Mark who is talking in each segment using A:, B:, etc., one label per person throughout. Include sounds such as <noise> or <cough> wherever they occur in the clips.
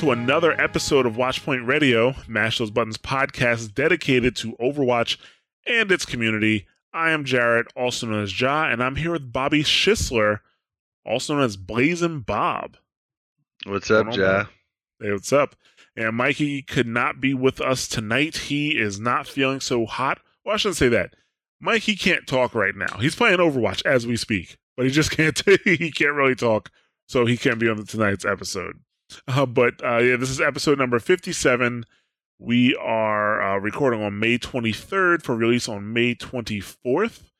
A: To another episode of Watchpoint Radio, Mash Those Buttons podcast dedicated to Overwatch and its community. I am Jarrett, also known as Ja, and I'm here with Bobby Schisler, also known as Blazing Bob.
B: What's up, Ja?
A: Hey, what's up? And Mikey could not be with us tonight. He is not feeling so hot. Well, I shouldn't say that. Mikey can't talk right now. He's playing Overwatch as we speak, but he just <laughs> can't. he can't really talk, so he can't be on tonight's episode. Uh, but uh, yeah, this is episode number fifty-seven. We are uh, recording on May twenty-third for release on May twenty-fourth.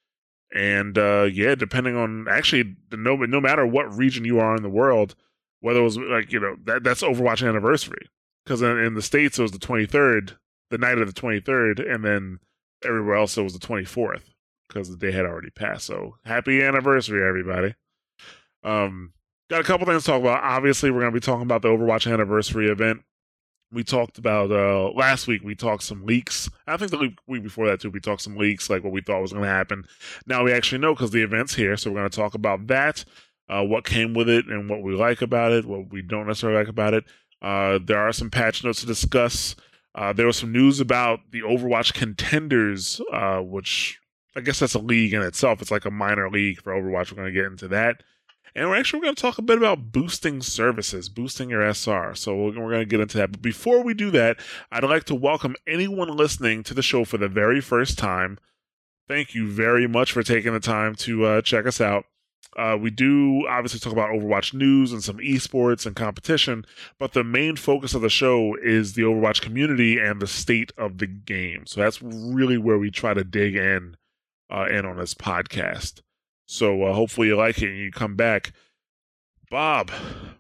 A: And uh, yeah, depending on actually, no no matter what region you are in the world, whether it was like you know that that's Overwatch anniversary because in, in the states it was the 23rd, the night of the 23rd, and then everywhere else it was the 24th because the day had already passed. So happy anniversary, everybody! Um, got a couple things to talk about. Obviously, we're gonna be talking about the Overwatch anniversary event. We talked about uh last week. We talked some leaks. I think the week- week before that too. We talked some leaks, like what we thought was going to happen. Now we actually know because the event's here, so we're going to talk about that uh, what came with it and what we like about it, what we don't necessarily like about it. Uh, there are some patch notes to discuss. Uh, there was some news about the Overwatch contenders, uh, which I guess that's a league in itself. It's like a minor league for Overwatch. We're going to get into that. And we're actually going to talk a bit about boosting services, boosting your SR. So we're, going to get into that. But before we do that, I'd like to welcome anyone listening to the show for the very first time. Thank you very much for taking the time to uh, check us out. Uh, we do obviously talk about Overwatch news and some esports and competition, but the main focus of the show is the Overwatch community and the state of the game. So that's really where we try to dig in uh, in on this podcast. So uh, hopefully you like it and you come back. Bob,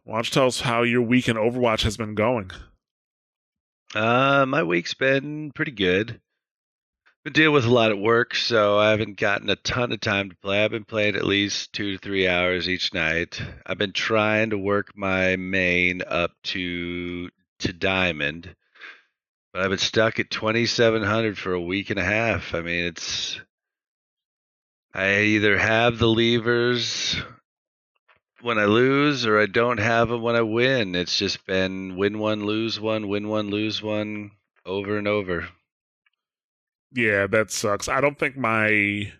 A: why don't you tell us how your week in Overwatch has been going?
B: Uh, my week's been pretty good. Been dealing with a lot at work, so I haven't gotten a ton of time to play. I've been playing at least two to three hours each night. I've been trying to work my main up to to diamond, but I've been stuck at twenty seven hundred for a week and a half. I mean, it's I either have the levers when I lose or I don't have them when I win. It's just been win one, lose one, win one, lose one over and over.
A: Yeah, that sucks. I don't think my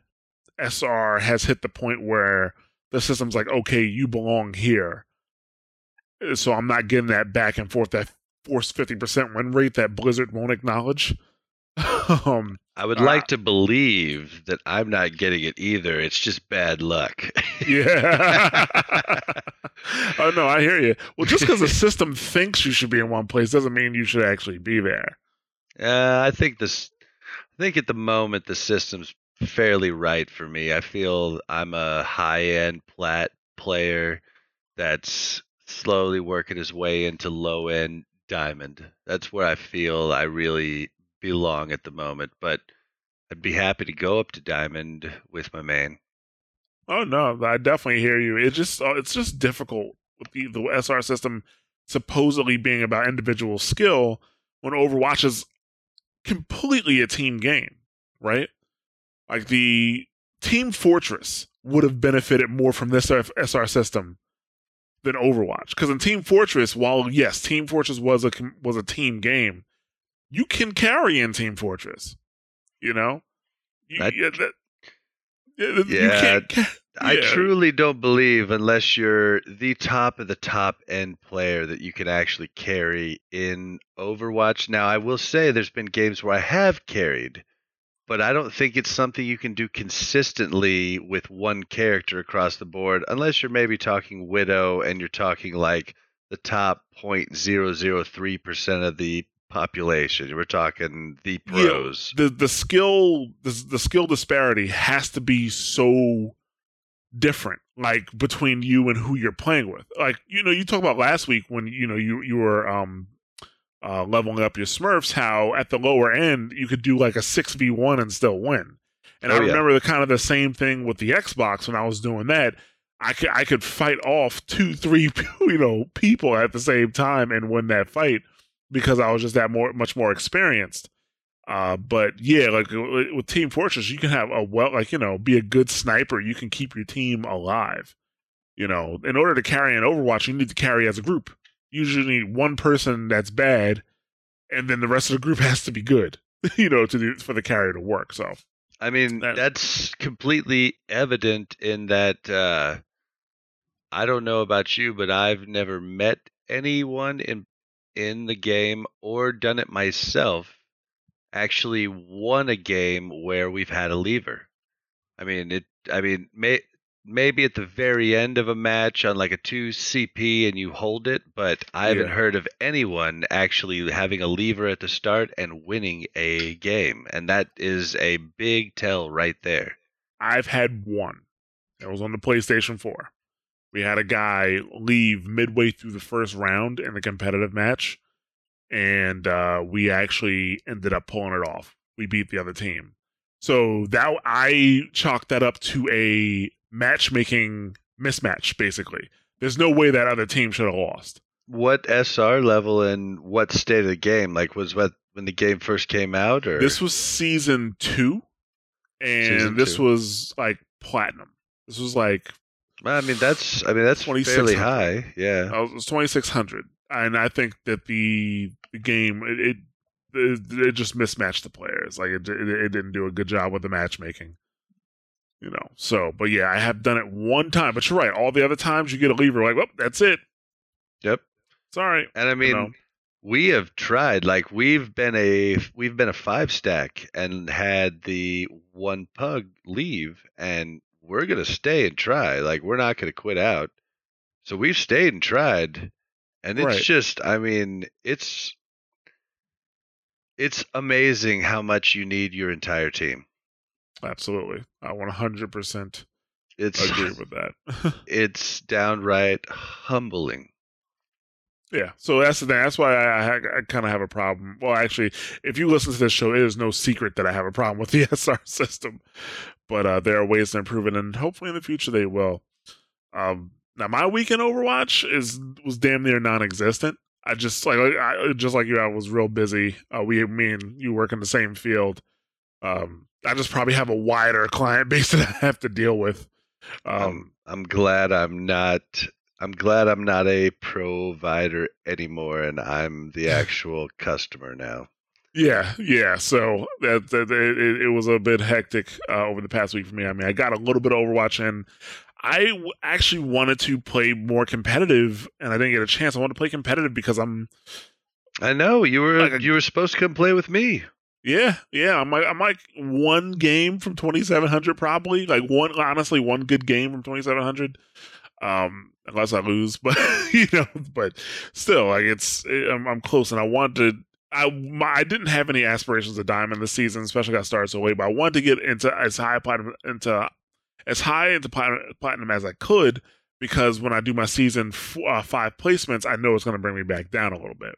A: SR has hit the point where the system's like, okay, you belong here. So I'm not getting that back and forth, that forced 50% win rate that Blizzard won't acknowledge. <laughs> um,
B: I would
A: Uh,
B: like to believe that I'm not getting it either. It's just bad luck.
A: yeah. <laughs> oh, no, I hear you. Well, just because the <laughs> system thinks you should be in one place doesn't mean you should actually be there.
B: Uh, I think this. I think at the moment the system's fairly right for me. I feel I'm a high-end plat player that's slowly working his way into low-end diamond. That's where I feel I really belong at the moment. But I'd be happy to go up to diamond with my main.
A: Oh no, I definitely hear you. It's just uh, it's just difficult with the, the SR system supposedly being about individual skill when Overwatch is completely a team game, right? Like the Team Fortress would have benefited more from this SR system than Overwatch because in Team Fortress, while yes, Team Fortress was a was a team game, you can carry in Team Fortress. You know, you,
B: That-
A: yeah, that- yeah, you
B: Yeah,
A: can't ca-
B: I truly don't believe unless you're the top of the top end player that you can actually carry in Overwatch. Now, I will say there's been games where I have carried, but I don't think it's something you can do consistently with one character across the board unless you're maybe talking Widow and you're talking like the top 0.003 percent of the population. We're talking the pros.
A: the the skill the, the skill disparity has to be so different like between you and who you're playing with like you know you talk about last week when you know you you were um uh leveling up your smurfs how at the lower end you could do like a 6v1 and still win and
B: Oh,
A: i
B: yeah.
A: remember the kind of the same thing with the xbox when i was doing that i could i could fight off two three <laughs> you know people at the same time and win that fight because i was just that more much more experienced uh, but yeah, like with Team Fortress, you can have a well, like you know, be a good sniper. You can keep your team alive. You know, in order to carry an Overwatch, you need to carry as a group. Usually one person that's bad, and then the rest of the group <laughs> has to be good. <laughs> You know, to do for the carrier to work. So
B: I mean,
A: That-
B: that's completely evident in that uh, I don't know about you, but I've never met anyone in in the game or done it myself actually won a game where we've had a lever. I mean, it I mean, may, maybe at the very end of a match on like a 2 CP and you hold it, but I haven't
A: Yeah.
B: heard of anyone actually having a lever at the start and winning a game. And that is a big tell right there.
A: I've had one. It was on the PlayStation 4. We had a guy leave midway through the first round in the competitive match, and uh, we actually ended up pulling it off. We beat the other team. So that I chalked that up to a matchmaking mismatch. Basically, there's no way that other team should have lost.
B: What SR level and what state of the game? Like was what when the game first came out or
A: This was season two, and
B: Season
A: this
B: two.
A: was like platinum. This was like
B: I mean that's I mean that's fairly
A: 2600.
B: high. Yeah.
A: Uh, it was twenty six hundred, and I think that the game it, it it just mismatched the players. Like it, it it didn't do a good job with the matchmaking. You know, so but yeah, I have done it one time. But you're right. All the other times you get a lever, like, well, that's it.
B: Yep.
A: Sorry.
B: And I mean
A: know.
B: we have tried like we've been a we've been a five stack and had the one pug leave and we're going to stay and try. Like we're not going to quit out. So we've stayed and tried and it's
A: Right.
B: just I mean it's it's amazing how much you need your entire team.
A: Absolutely, I want one hundred percent
B: It's
A: agree with that. <laughs>
B: it's downright humbling.
A: Yeah, so that's the thing. That's why I, I, I kind of have a problem. Well, actually, if you listen to this show, it is no secret that I have a problem with the <laughs> SR system. But uh, there are ways to improve it, and hopefully in the future they will. Um, now, my weekend Overwatch is was damn near non-existent. I just like I, just like you, I was real busy. Uh, we, me and you work in the same field. Um, I just probably have a wider <laughs> client base that I have to deal with. Um,
B: Um, I'm glad I'm not. I'm glad I'm not a provider anymore, and I'm the <laughs> actual customer now.
A: Yeah, yeah. So that, that it, it- was a bit hectic uh, over the past week for me. I mean, I got a little bit of Overwatch in. I w- actually wanted to play more competitive, and I didn't get a chance. I wanted to play competitive because I'm,
B: I know you were
A: Like a-
B: you were supposed to come play with me.
A: yeah, yeah. I'm like, I'm like one game from 2700, probably like one. Honestly, one good game from 2700. Um, unless I lose, but <laughs> you know, but still, like it's I'm, I'm close, and I wanted to I my, I didn't have any aspirations of diamond this season, especially got started so late. But I wanted to get into as high platinum into as high into platinum, platinum as I could because when I do my season f- uh, five placements, I know it's going to bring me back down a little bit.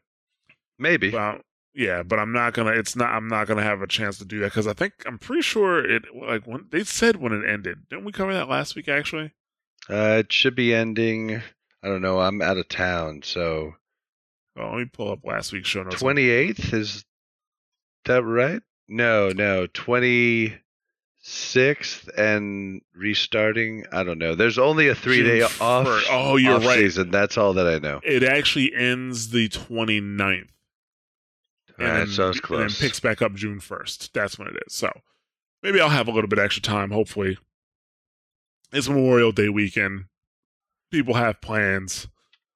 B: Maybe
A: But yeah, but I'm not gonna. It's not. I'm not gonna have a chance to do that because I think I'm pretty sure it like when they said when it ended. Didn't we cover that last week? Actually,
B: uh, it should be ending. I don't know. I'm out of town, so
A: oh, let me pull up last week's show notes.
B: twenty eighth is that right? No, no, twenty sixth and restarting. I don't know. There's only a three day
A: June
B: off.
A: oh, you're
B: off
A: right.
B: Season. That's all that I know.
A: It actually ends the 29th.
B: All right,
A: then,
B: so it's
A: And
B: close.
A: then picks back up June 1st. That's when it is. So maybe I'll have a little bit extra time, hopefully. It's Memorial Day weekend. People have plans.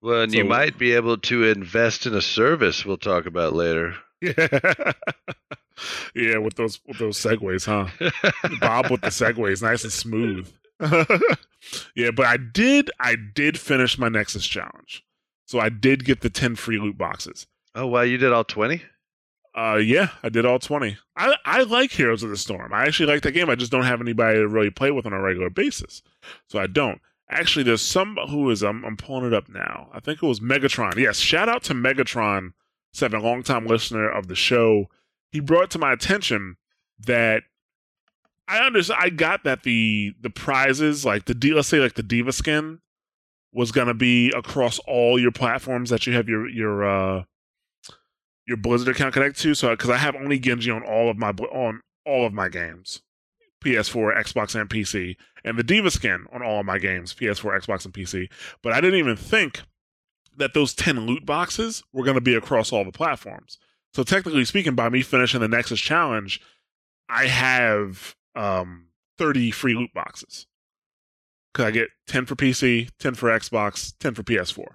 B: Well, and you might be able to invest in a service we'll talk about later.
A: Yeah. <laughs> yeah, with those with those segues, huh? <laughs> Bob with the segues, nice and smooth. <laughs> yeah, but I did I did finish my Nexus challenge. So I did get the 10 free loot boxes.
B: Oh wow, you did all twenty?
A: Uh, yeah, I did all 20. I, I like Heroes of the Storm. I actually like that game. I just don't have anybody to really play with on a regular basis. So I don't. Actually, there's some who is, I'm, I'm pulling it up now. I think it was Megatron. Yes, shout out to Megatron, seven, longtime listener of the show. He brought to my attention that I understand. I got that the the prizes, like the let's say like the D.Va skin, was gonna be across all your platforms that you have your your uh your Blizzard account connected to. So because I have only Genji on all of my on all of my games, PS4, Xbox, and PC, and the D.Va skin on all of my games, PS4, Xbox, and PC. But I didn't even think that those ten loot boxes were gonna be across all the platforms. So technically speaking, by me finishing the Nexus challenge, I have um 30 free loot boxes. Cause I get 10 for PC, 10 for Xbox, 10 for PS4.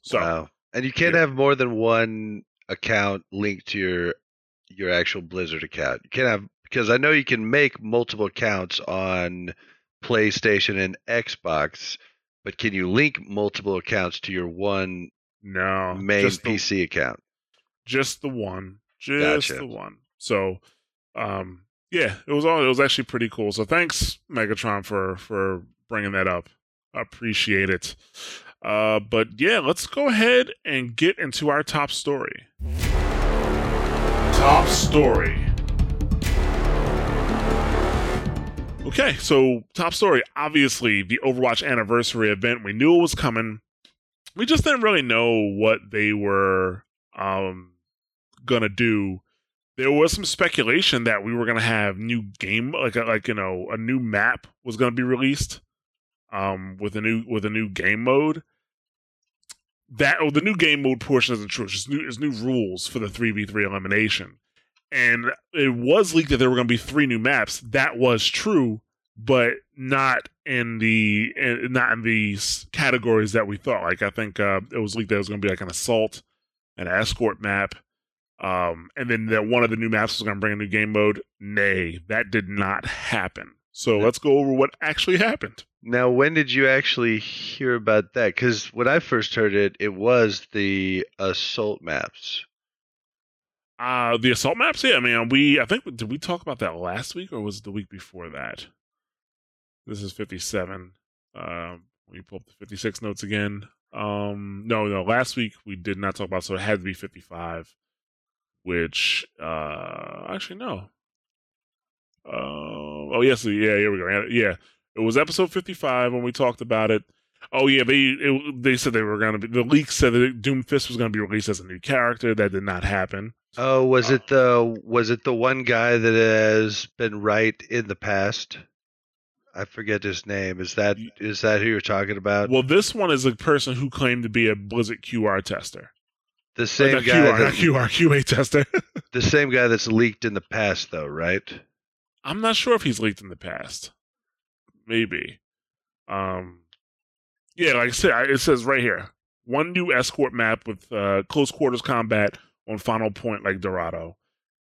A: So
B: wow. And you can't
A: yeah.
B: have more than one account linked to your your actual Blizzard account. You can't have because I know you can make multiple accounts on PlayStation and Xbox, but can you link multiple accounts to your one
A: no
B: main
A: just the,
B: PC account?
A: Just the one. Just
B: Gotcha.
A: the one. So um yeah, it was all it was actually pretty cool. So thanks Megatron for for bringing that up. I appreciate it. Uh, but yeah, let's go ahead and get into our top story. Top story. Okay, so top story. Obviously, the Overwatch anniversary event. We knew it was coming. We just didn't really know what they were um, gonna do. There was some speculation that we were gonna have new game, like like you know, a new map was gonna be released, um, with a new with a new game mode that oh, the new game mode portion isn't true. It's just new, it's new rules for the three v three elimination, and it was leaked that there were going to be three new maps. That was true, but not in the in, not in the categories that we thought. Like I think uh, it was leaked that it was going to be like an assault, an escort map, um, and then that one of the new maps was going to bring a new game mode. Nay, that did not happen. So let's go over what actually happened.
B: Now, when did you actually hear about that? Because when I first heard it, it was the assault maps.
A: Uh the assault maps. Yeah, I mean, we I think did we talk about that last week or was it the week before that? This is fifty seven. Um, we pull up the fifty six notes again. Um, no, no, last week we did not talk about, so it had to be fifty five. Which, uh, actually no. Uh, oh yes, yeah, here we go. Yeah, it was episode 55 when we talked about it. Oh yeah, they it, they said they were going to be. The leak said that Doomfist was going to be released as a new character. That did not happen.
B: Oh, was
A: Uh,
B: it the was it the one guy that has been right in the past? I forget his name. Is that is that who you're talking about?
A: Well, this one is a person who claimed to be a Blizzard QR tester.
B: the same guy.
A: QR,
B: that-
A: QR, QA tester. <laughs>
B: the same guy that's leaked in the past, though, right?
A: I'm not sure if he's leaked in the past. Maybe. Um, yeah, like I said, it says right here one new escort map with uh, close quarters combat on Final Point like Dorado.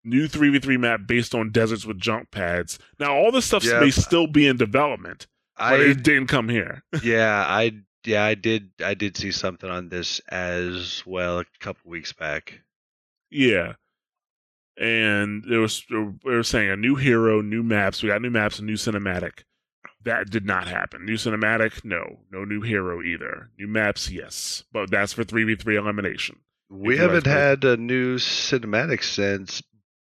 A: New 3v3 map based on deserts with jump pads. Now, all this stuff
B: Yeah.
A: may still be in development, but
B: I
A: it didn't come here. <laughs>
B: yeah, I yeah, I did I did see something on this as well a couple weeks back.
A: yeah. And there was they were saying a new hero, new maps. We got new maps, a new cinematic. That did not happen. New cinematic, no. No new hero either. New maps, yes. But that's for 3v3 elimination.
B: We haven't had a new cinematic since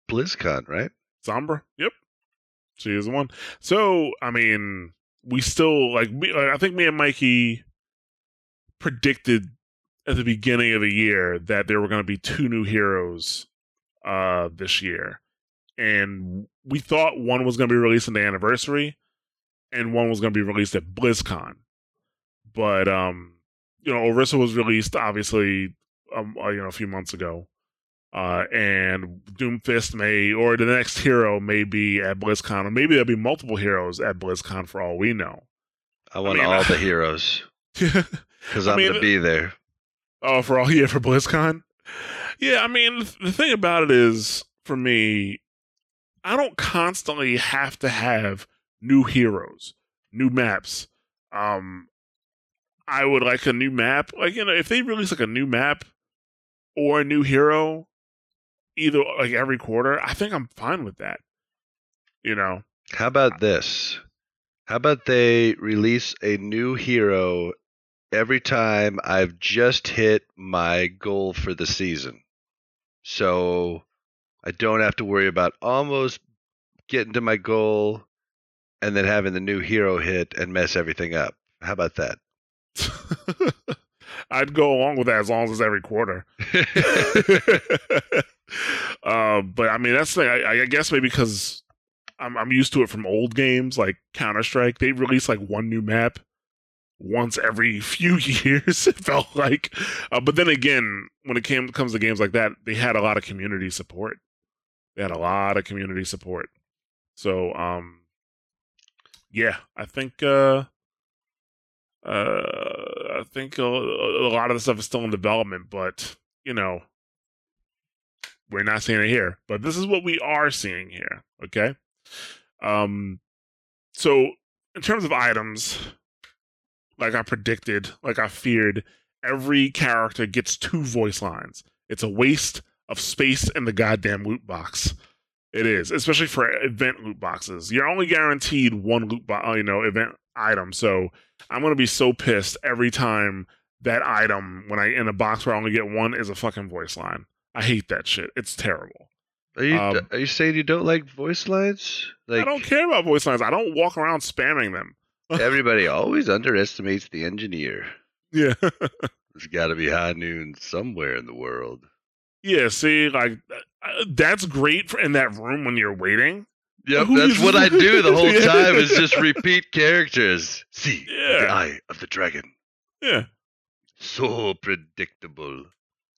B: BlizzCon, right?
A: Sombra, yep. She is the one. So, I mean, we still, like, me, I think me and Mikey predicted at the beginning of the year that there were going to be two new heroes uh this year. And we thought one was going to be released on the anniversary and one was going to be released at BlizzCon. But um you know, Orisa was released obviously um uh, you know a few months ago. Uh and Doomfist may or the next hero may be at BlizzCon or maybe there'll be multiple heroes at BlizzCon for all we know.
B: I want
A: mean,
B: all the <laughs> heroes <laughs> because
A: I
B: I'm
A: mean,
B: gonna be there.
A: Oh, for all <laughs> yeah, for BlizzCon. Yeah, I mean, the thing about it is, for me, I don't constantly have to have new heroes, new maps. Um, I would like a new map. Like you know, if they release like a new map or a new hero, either like every quarter, I think I'm fine with that. You know,
B: How about this? How about they release a new hero every time I've just hit my goal for the season? So I don't have to worry about almost getting to my goal and then having the new hero hit and mess everything up. How about that? <laughs>
A: I'd go along with that as long as it's every quarter. <laughs> <laughs> uh, but I mean, that's the. I, I guess maybe because I'm I'm used to it from old games like Counter Strike. They release like one new map once every few <laughs> years. It felt like, uh, but then again, when it came comes to games like that, they had a lot of community support. They had a lot of community support. So, um, yeah, I think uh, uh, I think a, a lot of the stuff is still in development, but you know, we're not seeing it here. But this is what we are seeing here. Okay. Um, so in terms of items, like I predicted, like I feared, every character gets two voice lines. It's a waste of space in the goddamn loot box. It is, especially for event loot boxes. You're only guaranteed one loot box, you know, event item. So I'm gonna be so pissed every time that item when I in a box where I only get one is a fucking voice line. I hate that shit. It's terrible.
B: Are you
A: Um,
B: are you saying you don't like voice lines? Like
A: I don't care about voice lines. I don't walk around spamming them.
B: Everybody always underestimates the engineer.
A: Yeah.
B: There's got to be high noon somewhere in the world.
A: yeah, see, like uh, that's great for in that room when you're waiting.
B: Yep,
A: Who
B: that's what I <laughs> do the whole time is just repeat characters. See
A: yeah.
B: the eye of the dragon.
A: Yeah.
B: So predictable.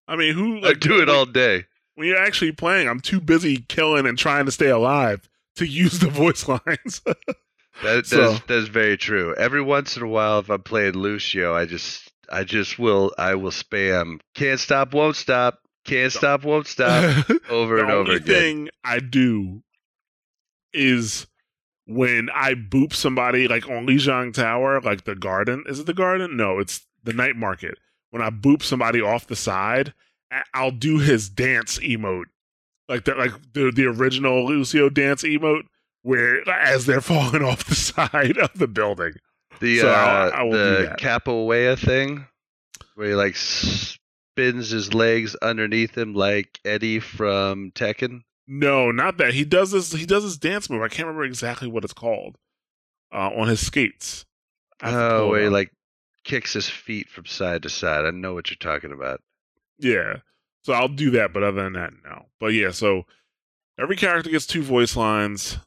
A: I mean, who
B: I do it all day.
A: when you're actually playing, I'm too busy killing and trying to stay alive to use the voice lines. <laughs>
B: That,
A: So-
B: that's that's very true. Every once in a while, if I'm playing Lucio, I just I just will I will spam can't stop, won't stop, can't stop, won't <laughs> stop over and over
A: only
B: again.
A: thing I do is when I boop somebody like on Lijiang Tower, like the garden. Is it the garden? No, it's the night market. When I boop somebody off the side, I- I'll do his dance emote, like the like the the original Lucio dance emote, where as they're <laughs> falling off the side of the building.
B: The
A: So
B: uh,
A: I- I
B: the capoeira thing, where he like spins his legs underneath him like Eddie from Tekken.
A: No, not that. He does this. He does this dance move. I can't remember exactly what it's called. Uh, on his skates.
B: Oh, where he like kicks his feet from side to side. I know what you're talking about.
A: Yeah. So I'll do that, but other than that, no. But yeah, so every character gets two voice lines.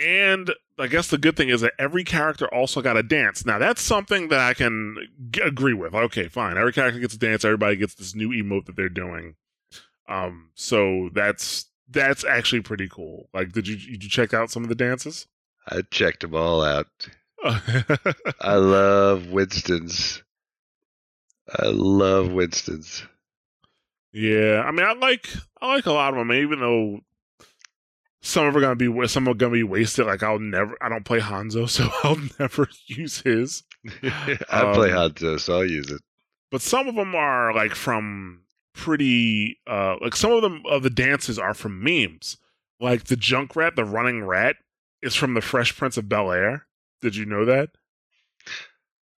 A: And I guess the good thing is that every character also got a dance. Now, that's something that I can g- agree with. Okay, fine. Every character gets a dance. Everybody gets this new emote that they're doing. Um, so that's that's actually pretty cool. Like, did you did you check out some of the dances?
B: I checked them all out. <laughs> I love Winston's. I love Winston's.
A: Yeah, I mean, I like I like a lot of them, even though some of them are gonna be some are gonna be wasted. Like I'll never, I don't play Hanzo, <laughs> so I'll never use his. <laughs>
B: I play
A: Um,
B: Hanzo, so I'll use it.
A: But some of them are like from pretty, uh like some of them of the dances are from memes. Like the Junkrat, the running rat, is from the Fresh Prince of Bel Air. Did you know that?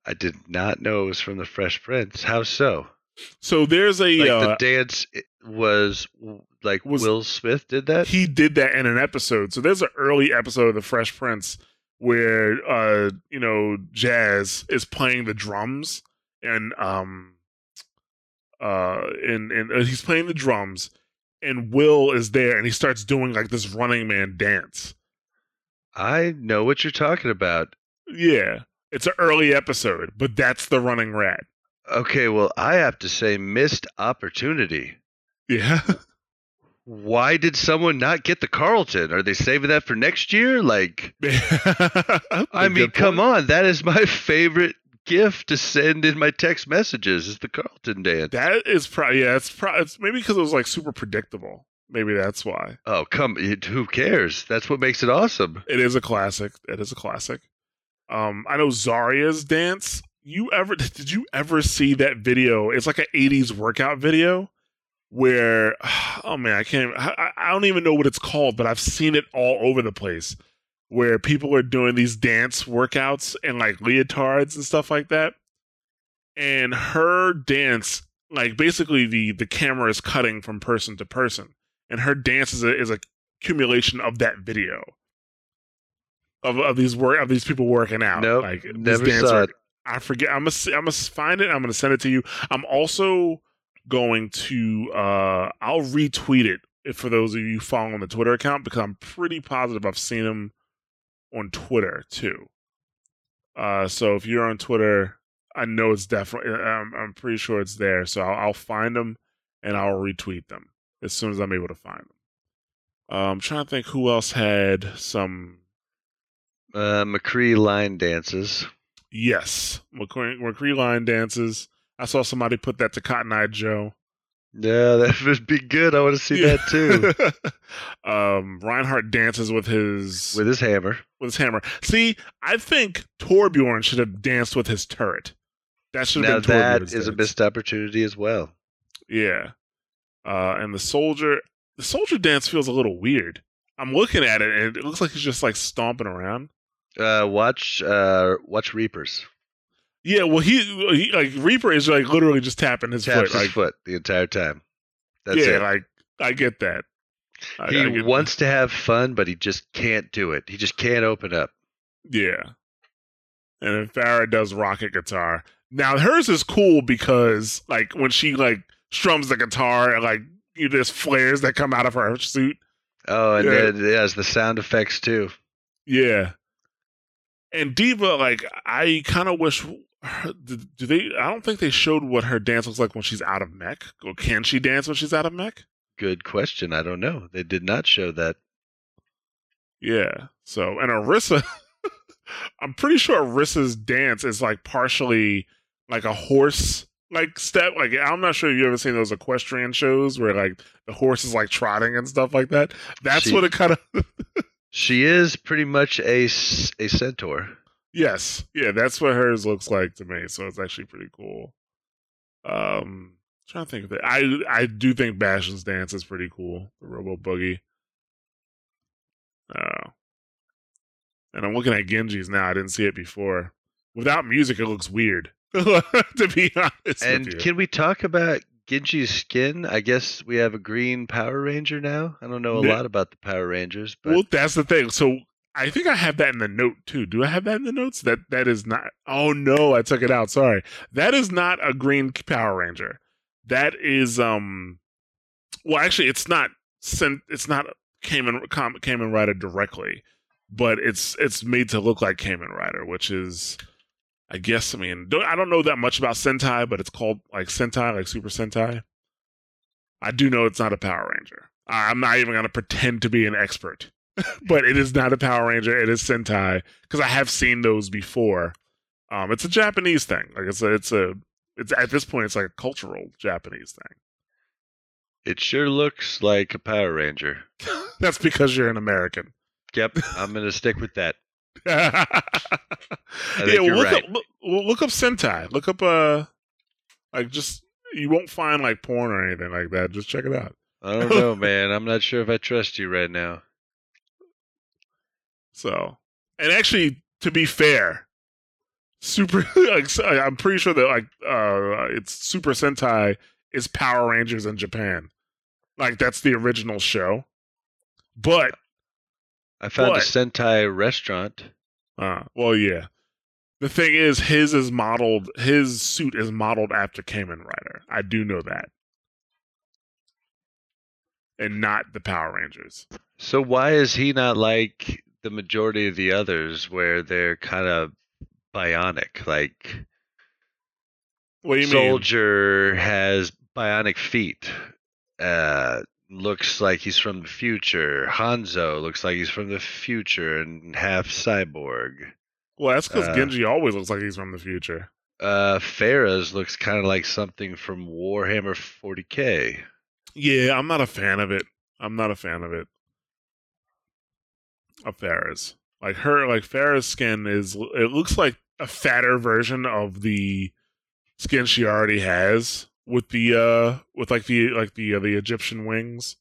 B: I did not know it was from the Fresh Prince. How so?
A: So there's a
B: Like
A: uh,
B: the dance was like
A: Was-
B: Will Smith did that.
A: he did that in an episode. So there's an early episode of The Fresh Prince where uh you know Jazz is playing the drums and um uh and and uh, he's playing the drums and Will is there and he starts doing like this running man dance.
B: I know what you're talking about.
A: Yeah. It's an early episode, but that's the running rat.
B: Okay, well, I have to say, missed opportunity.
A: Yeah.
B: Why did someone not get the Carlton? Are they saving that for next year? Like, <laughs> I mean, come on, that is my <laughs> favorite gift to send in my text messages is the Carlton dance.
A: That is probably yeah, it's probably it's maybe because it was like super predictable. Maybe that's why.
B: oh, come, it, who cares? That's what makes it awesome.
A: It is a classic. It is a classic. Um, I know Zarya's dance you ever <laughs> did you ever see that video? It's like an '80s workout video where, <sighs> oh man, I can't. I, I don't even know what it's called, but I've seen it all over the place. Where people are doing these dance workouts and like leotards and stuff like that, and her dance, like basically the the camera is cutting from person to person, and her dance is a, is a accumulation of that video of, of these work of these people working out.
B: Nope,
A: like this
B: never
A: dance
B: saw it.
A: I forget. I'm gonna I'm gonna find it. I'm gonna send it to you. I'm also going to uh I'll retweet it if for those of you following the Twitter account because I'm pretty positive I've seen him on Twitter too. Uh, so if you're on Twitter, I know it's definitely. I'm, I'm pretty sure it's there. So I'll, I'll find them and I'll retweet them as soon as I'm able to find them. Uh, I'm trying to think who else had some
B: Uh, McCree line dances.
A: Yes, McCree, McCree line dances. I saw somebody put that to Cotton Eye Joe.
B: Yeah, that <laughs> would be good. I want to see that too. <laughs>
A: um, Reinhardt dances with his
B: With his hammer.
A: with his hammer. See, I think Torbjorn should have danced with his turret. That should
B: Now
A: have been
B: that is a missed opportunity as well.
A: Yeah, uh, and the soldier, the soldier dance feels a little weird. I'm looking at it, and it looks like he's just like stomping around.
B: Uh, watch, uh, watch Reapers.
A: Yeah, well, he, he like Reaper is like literally just tapping his
B: Taps
A: foot.
B: his
A: Like,
B: foot the entire time. That's
A: yeah,
B: it.
A: like I get that. I- I
B: he
A: get
B: wants to have fun, but he just can't do it. He just can't open up.
A: Yeah. And then Pharah does rocket guitar. Now hers is cool because like when she like strums the guitar and like you there's flares that come out of her suit.
B: Oh, and
A: Yeah.
B: then it has the sound effects too.
A: Yeah. And D.Va, like I kind of wish. Her, do do they? I don't think they showed what her dance looks like when she's out of mech. Or can she dance when she's out of mech?
B: Good question. I don't know. They did not show that.
A: Yeah. So and Orisa, <laughs> I'm pretty sure Orisa's dance is like partially like a horse like step. Like I'm not sure if you ever seen those equestrian shows where like the horse is like trotting and stuff like that. That's
B: She-
A: what it kind of. <laughs>
B: She is pretty much a a centaur.
A: Yes. Yeah. That's what hers looks like to me. So it's actually pretty cool. Um, trying to think of it. I I do think Bastion's dance is pretty cool. The Robo Boogie. Uh, and I'm looking at Genji's now. I didn't see it before. Without music, it looks weird. <laughs> to be honest
B: And
A: with you.
B: can we talk about Genji's skin? I guess we have a green Power Ranger now. I don't know a
A: Yeah.
B: lot about the Power Rangers, but
A: well, that's the thing. So I think I have that in the note too. Do I have that in the notes? That that is not. Oh no, I took it out. Sorry. That is not a green Power Ranger. That is um. Well, actually, it's not. Sent. It's not Kamen Kamen Rider directly, but it's it's made to look like Kamen Rider, which is. I guess I mean don't, I don't know that much about Sentai, but it's called like Sentai, like Super Sentai. I do know it's not a Power Ranger. I'm not even going to pretend to be an expert, <laughs> but it is not a Power Ranger. It is Sentai because I have seen those before. Um, it's a Japanese thing. Like it's a, it's a, it's at this point it's like a cultural Japanese thing.
B: it sure looks like a Power Ranger. <laughs>
A: That's because you're an American.
B: Yep, I'm gonna stick with that. <laughs>
A: yeah,
B: think
A: well,
B: you're
A: look
B: right.
A: up look, look up Sentai. Look up uh, like just you won't find like porn or anything like that. Just check it out.
B: I don't know, man. I'm not sure if I trust you right now.
A: So, and actually, to be fair, super. <laughs> Like, I'm pretty sure that like uh it's Super Sentai is Power Rangers in Japan. Like that's the original show. But
B: I found
A: What?
B: a Sentai restaurant.
A: uh well yeah. The thing is his is modeled his suit is modeled after Kamen Rider. I do know that. And not the Power Rangers.
B: So why is he not like the majority of the others, where they're kind of bionic? Like
A: What do you mean?
B: Soldier has bionic feet. Uh, looks like he's from the future. Hanzo looks like he's from the future and half cyborg.
A: Well, that's because
B: uh,
A: Genji always looks like he's from the future.
B: Uh, Pharah's looks kind of like something from Warhammer 40k.
A: Yeah, I'm not a fan of it. I'm not a fan of it. Of Pharah's. Like her like Pharah's skin is it looks like a fatter version of the skin she already has with the uh with like the like the uh, the Egyptian wings.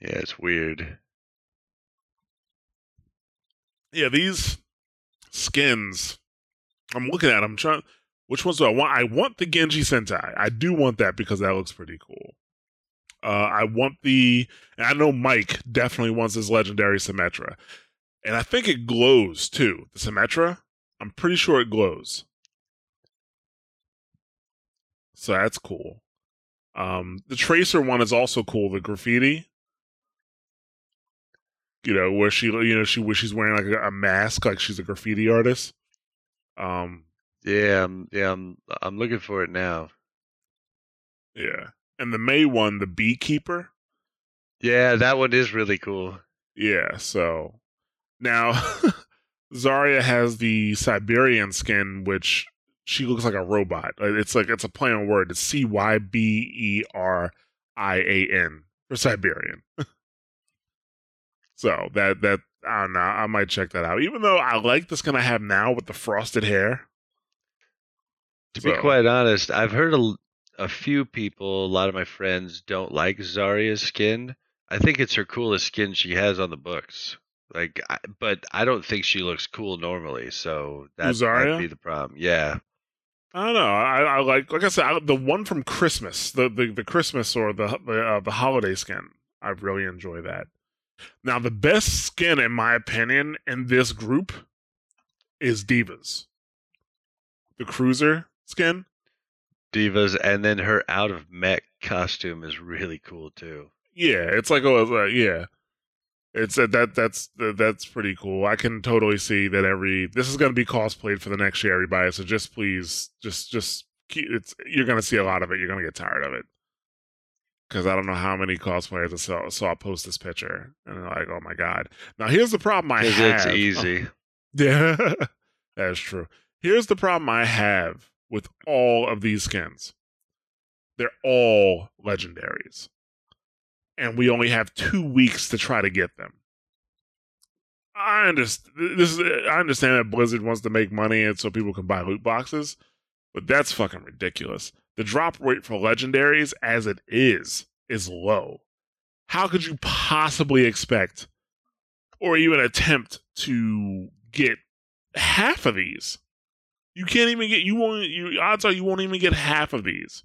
B: Yeah, it's weird.
A: Yeah, these skins. I'm looking at them. Trying. Which ones do I want? I want the Genji Sentai. I do want that because that looks pretty cool. Uh, I want the. and I know Mike definitely wants his legendary Symmetra, and I think it glows too. The Symmetra. I'm pretty sure it glows. So that's cool. Um, the Tracer one is also cool. The graffiti you know, where she, you know, she where she's wearing like a, a mask, like she's a graffiti artist. Um,
B: Yeah, I'm, yeah, I'm, I'm looking for it now.
A: yeah, and the Mei one, the beekeeper.
B: Yeah, that one is really cool.
A: Yeah, so now <laughs> Zarya has the Siberian skin, which she looks like a robot. Uh, It's like it's a play on word. It's C Y B E R I A N for Siberian. <laughs> so that that I don't know. I might check that out. Even though I like the skin I have now with the frosted hair.
B: To be quite honest, I've heard a, a few people, a lot of my friends, don't like Zarya's skin. I think it's her coolest skin she has on the books. Like, I, but I don't think she looks cool normally. So that
A: Zarya?
B: might be the problem. Yeah,
A: I don't know. I, I like, like I said, I, the one from Christmas, the the, the Christmas or the the, uh, the holiday skin. I really enjoy that. Now, the best skin, in my opinion, in this group is D.Va's. The cruiser skin.
B: Divas, and then her out of mech costume is really cool too.
A: Yeah, it's like oh, uh, yeah. It's uh, that that's uh, that's pretty cool. I can totally see that every this is going to be cosplayed for the next year, everybody. So just please, just just keep, it's you're going to see a lot of it. You're going to get tired of it because I don't know how many cosplayers I saw, saw I'll post this picture and they're like, oh my god. Now here's the problem I have.
B: it's <laughs> easy.
A: Yeah, <laughs> that's true. Here's the problem I have with all of these skins. They're all legendaries. And we only have two weeks to try to get them. I understand this is I understand that Blizzard wants to make money and so people can buy loot boxes, but that's fucking ridiculous. The drop rate for legendaries as it is is low. How could you possibly expect or even attempt to get half of these. You can't even get you won't you odds are you won't even get half of these.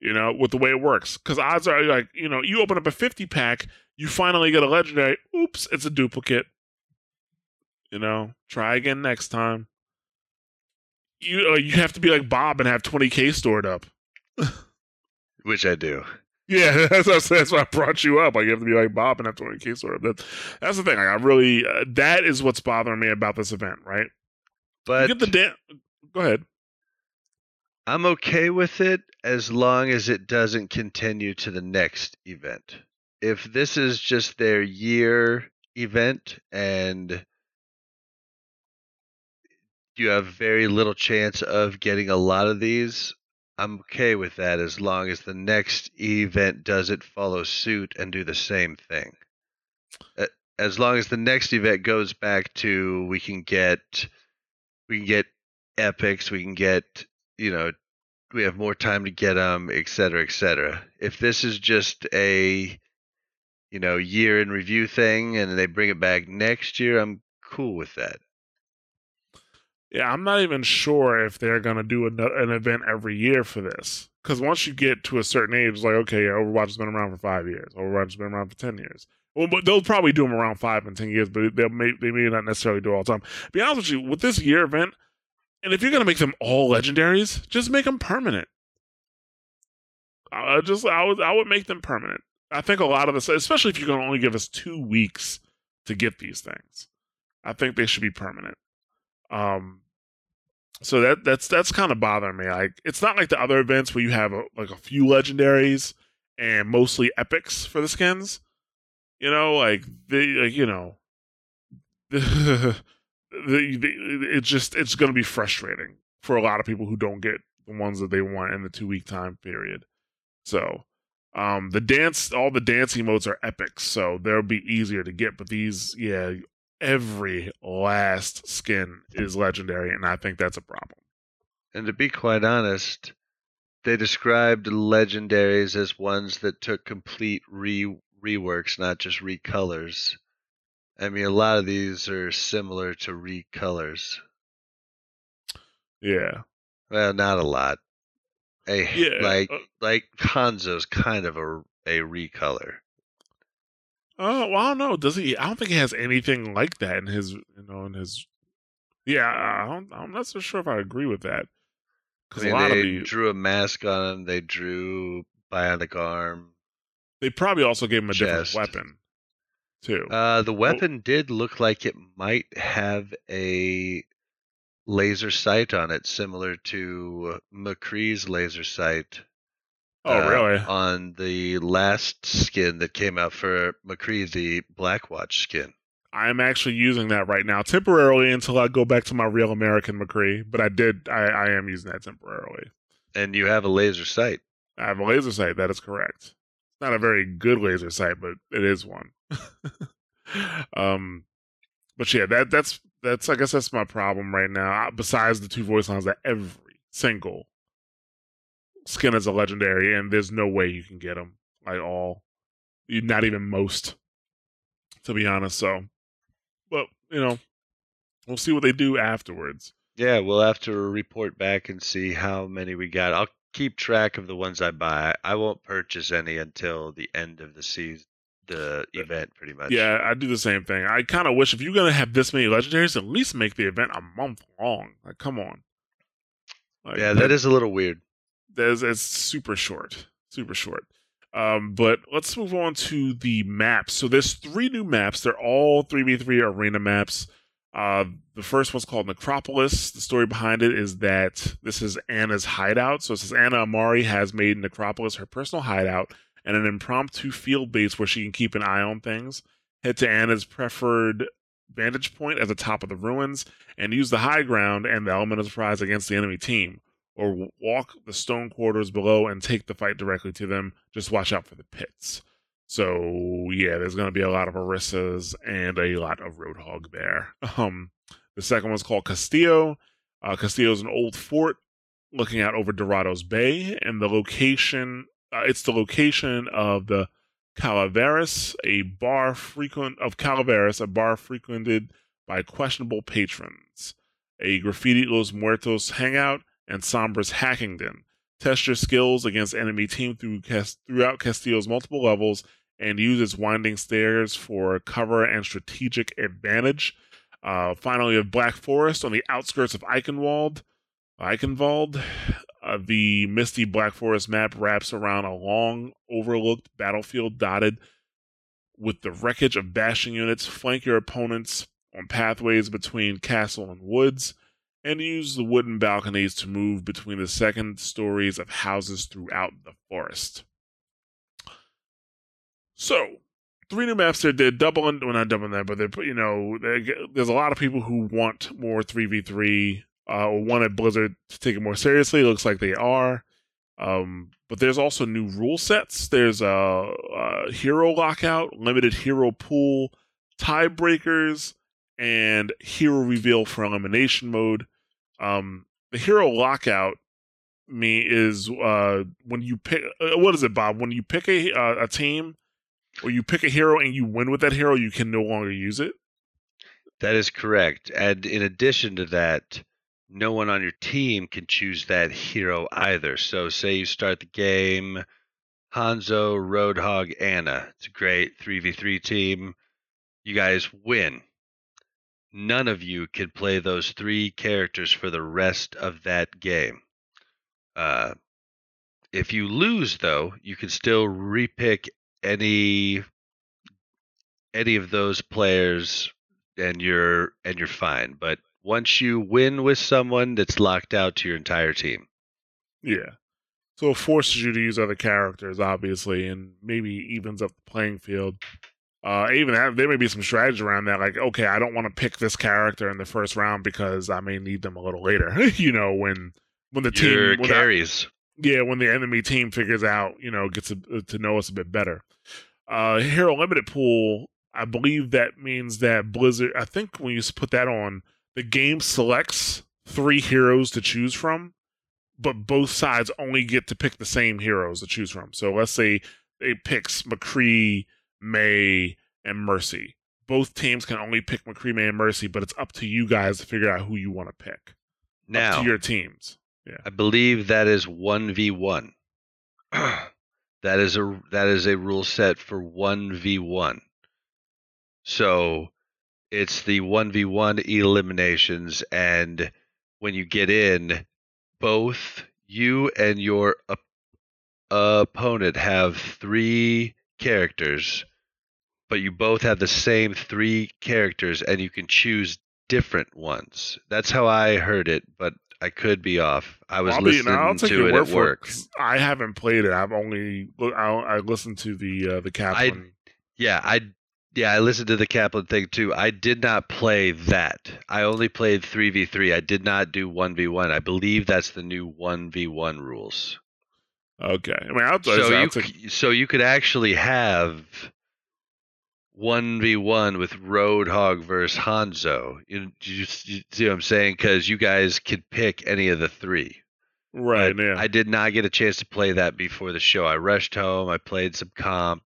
A: You know, with the way it works. Cause odds are like, you know, you open up a 50 pack, you finally get a legendary, oops, it's a duplicate. You know, try again next time. You uh, you have to be like Bob and have 20k stored up. <laughs>
B: Which I do.
A: Yeah, <laughs> that's, that's that's why I brought you up. Like you have to be like Bob and have 20k stored up. That, that's the thing. Like, I really uh, that is what's bothering me about this event, right?
B: But
A: you get the dan- Go ahead.
B: I'm okay with it as long as it doesn't continue to the next event. If this is just their year event and you have very little chance of getting a lot of these, I'm okay with that as long as the next event doesn't follow suit and do the same thing. As long as the next event goes back to we can get we can get epics, we can get you know we have more time to get them, et cetera, et cetera. If this is just a you know year in review thing and they bring it back next year, I'm cool with that.
A: Yeah, I'm not even sure if they're gonna do an, an event every year for this. Because once you get to a certain age, like okay, Overwatch has been around for five years. Overwatch has been around for ten years. Well, but they'll probably do them around five and ten years, but they may they may not necessarily do it all the time. Be honest with you, with this year event, and if you're gonna make them all legendaries, just make them permanent. I just I would I would make them permanent. I think a lot of this, especially if you're gonna only give us two weeks to get these things, I think they should be permanent. Um, so that that's that's kind of bothering me. Like it's not like the other events where you have a, like a few legendaries and mostly epics for the skins. You know, like they you know, <laughs> the, the, the it's just it's going to be frustrating for a lot of people who don't get the ones that they want in the two week time period. So, um, the dance, all the dance emotes are epics, so they'll be easier to get. But these, yeah, every last skin is legendary, and I think that's a problem.
B: And to be quite honest, they described legendaries as ones that took complete re reworks, not just recolors. I mean, a lot of these are similar to recolors.
A: Yeah.
B: Well, not a lot. A
A: Yeah,
B: like
A: uh-
B: like Hanzo's kind of a a recolor.
A: Oh, well, I don't know. Does he? I don't think he has anything like that in his, you know, in his. Yeah, I don't, I'm not so sure if I agree with that.
B: I
A: Because
B: mean,
A: a lot
B: they
A: of the,
B: drew a mask on him. They drew bionic arm.
A: They probably also gave him a different weapon, too.
B: Uh, the weapon did look like it might have a laser sight on it, similar to McCree's laser sight.
A: oh,
B: uh,
A: really?
B: On the last skin that came out for McCree, the Blackwatch skin.
A: I'm actually using that right now temporarily until I go back to my real American McCree. But I did, I, I am using that temporarily.
B: And you have a laser sight.
A: I have a laser sight. That is correct. It's not a very good laser sight, but it is one. <laughs> um, but yeah, that that's that's I guess that's my problem right now. Uh, Besides the two voice lines, that every single skin is a legendary, and there's no way you can get them like all, not even most, to be honest. So, but you know, we'll see what they do afterwards.
B: Yeah, we'll have to report back and see how many we got. I'll keep track of the ones I buy. I won't purchase any until the end of the season, the event, pretty much.
A: Yeah, I do the same thing. I kind of wish if you're gonna have this many legendaries, at least make the event a month long. Like, come on. Like,
B: Yeah, that is a little weird.
A: That's it's super short, super short. Um, but let's move on to the maps. So there's three new maps. They're all three v three arena maps. Uh, the first one's called Necropolis. The story behind it is that this is Ana's hideout. So it says Ana Amari has made Necropolis her personal hideout and an impromptu field base where she can keep an eye on things. Head to Ana's preferred vantage point at the top of the ruins and use the high ground and the element of surprise against the enemy team or walk the stone quarters below and take the fight directly to them. Just watch out for the pits. So yeah, there's going to be a lot of Orisas and a lot of Roadhog there. <laughs> Um, the second one's called Castillo. Uh, Castillo is an old fort looking out over Dorados Bay, and the location uh, it's the location of the Calaveras, a bar frequent of Calaveras, a bar frequented by questionable patrons, a Graffiti Los Muertos hangout, and Sombra's Hackington. Test your skills against enemy team through Cas- throughout Castillo's multiple levels and use its winding stairs for cover and strategic advantage. Uh, finally, of Black Forest on the outskirts of Eichenwald. Eichenwald. Uh, the misty Black Forest map wraps around a long, overlooked battlefield dotted with the wreckage of Bastion units. Flank your opponents on pathways between castle and woods and use the wooden balconies to move between the second stories of houses throughout the forest. So, three new maps there. They're doubling, well, not doubling that, but they're, you know, there's a lot of people who want more 3v3 uh, or wanted Blizzard to take it more seriously. It looks like they are. Um, but there's also new rule sets. There's a, a hero lockout, limited hero pool, tiebreakers, and hero reveal for elimination mode. Um, the hero lockout me is uh when you pick uh, what is it bob when you pick a uh, a team or you pick a hero and you win with that hero you can no longer use it
B: That is correct. And in addition to that, no one on your team can choose that hero either. So, say you start the game, Hanzo, Roadhog, Ana. It's a great 3v3 team. You guys win. None of you could play those three characters for the rest of that game. Uh, if you lose, though, you can still repick any any of those players and you're and you're fine. But once you win with someone, that's locked out to your entire team.
A: yeah so it forces you to use other characters obviously and maybe evens up the playing field uh even that there may be some strategy around that like okay i don't want to pick this character in the first round because i may need them a little later <laughs> you know when when the team when
B: carries.
A: yeah, when the enemy team figures out, you know, gets a, to know us a bit better. Uh, Hero Limited Pool, I believe that means that Blizzard. I think when you put that on, the game selects three heroes to choose from, but both sides only get to pick the same heroes to choose from. So let's say it picks McCree, Mei, and Mercy. Both teams can only pick McCree, Mei, and Mercy, but it's up to you guys to figure out who you want to pick. up
B: Now,
A: to your teams.
B: I believe that is one v one. <clears throat> That is a that is a rule set for one v one. So it's the one v one eliminations, and when you get in, both you and your op- opponent have three characters, but you both have the same three characters, and you can choose different ones. That's how I heard it, but I could be off. I was
A: I'll
B: listening
A: I'll take
B: to it at work.
A: 'cause I haven't played it. I've only I, I listened to the uh, the Kaplan.
B: Yeah, I yeah, I listened to the Kaplan thing too. I did not play that. I only played 3v3. I did not do 1v1. I believe that's the new 1v1 rules.
A: okay, I mean, I'll,
B: So
A: I'll
B: you
A: take,
B: so you could actually have 1v1 with Roadhog versus Hanzo. You, you, you see what I'm saying? Cuz you guys could pick any of the three.
A: right. Yeah,
B: I did not get a chance to play that before the show. I rushed home. I played some comp,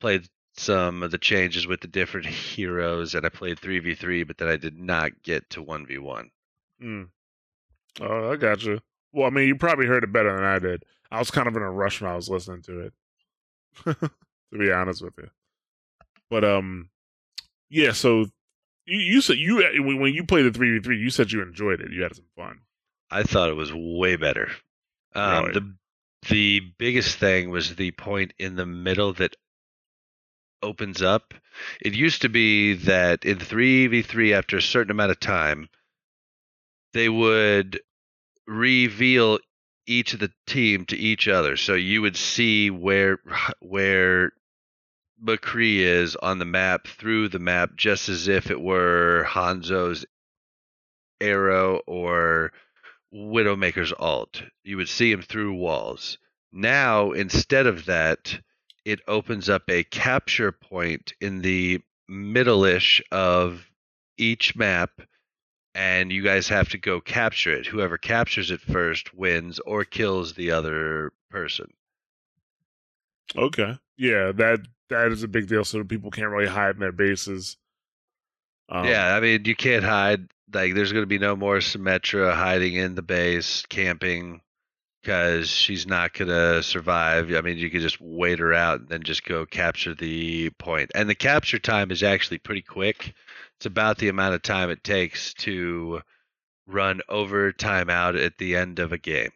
B: played some of the changes with the different <laughs> heroes, and I played 3v3, but then I did not get to 1v1.
A: Mm. Oh, I got you. Well, I mean, you probably heard it better than I did. I was kind of in a rush when I was listening to it, <laughs> to be honest with you. But um, yeah. So you you said you when when you played the three v three, you said you enjoyed it. You had some fun.
B: I thought it was way better. Um,
A: Really?
B: The the biggest thing was the point in the middle that opens up. It used to be that in 3v3, after a certain amount of time, they would reveal each of the team to each other. So you would see where <laughs> where McCree is on the map through the map, just as if it were Hanzo's arrow or Widowmaker's alt. You would see him through walls. Now, instead of that, it opens up a capture point in the middle-ish of each map, and you guys have to go capture it. Whoever captures it first wins or kills the other person.
A: Okay. Yeah, that that is a big deal. So people can't really hide in their bases. Um,
B: yeah, I mean, you can't hide. Like, there's going to be no more Symmetra hiding in the base, camping, because she's not going to survive. I mean, you could just wait her out and then just go capture the point. And the capture time is actually pretty quick. It's about the amount of time it takes to run over timeout at the end of a game.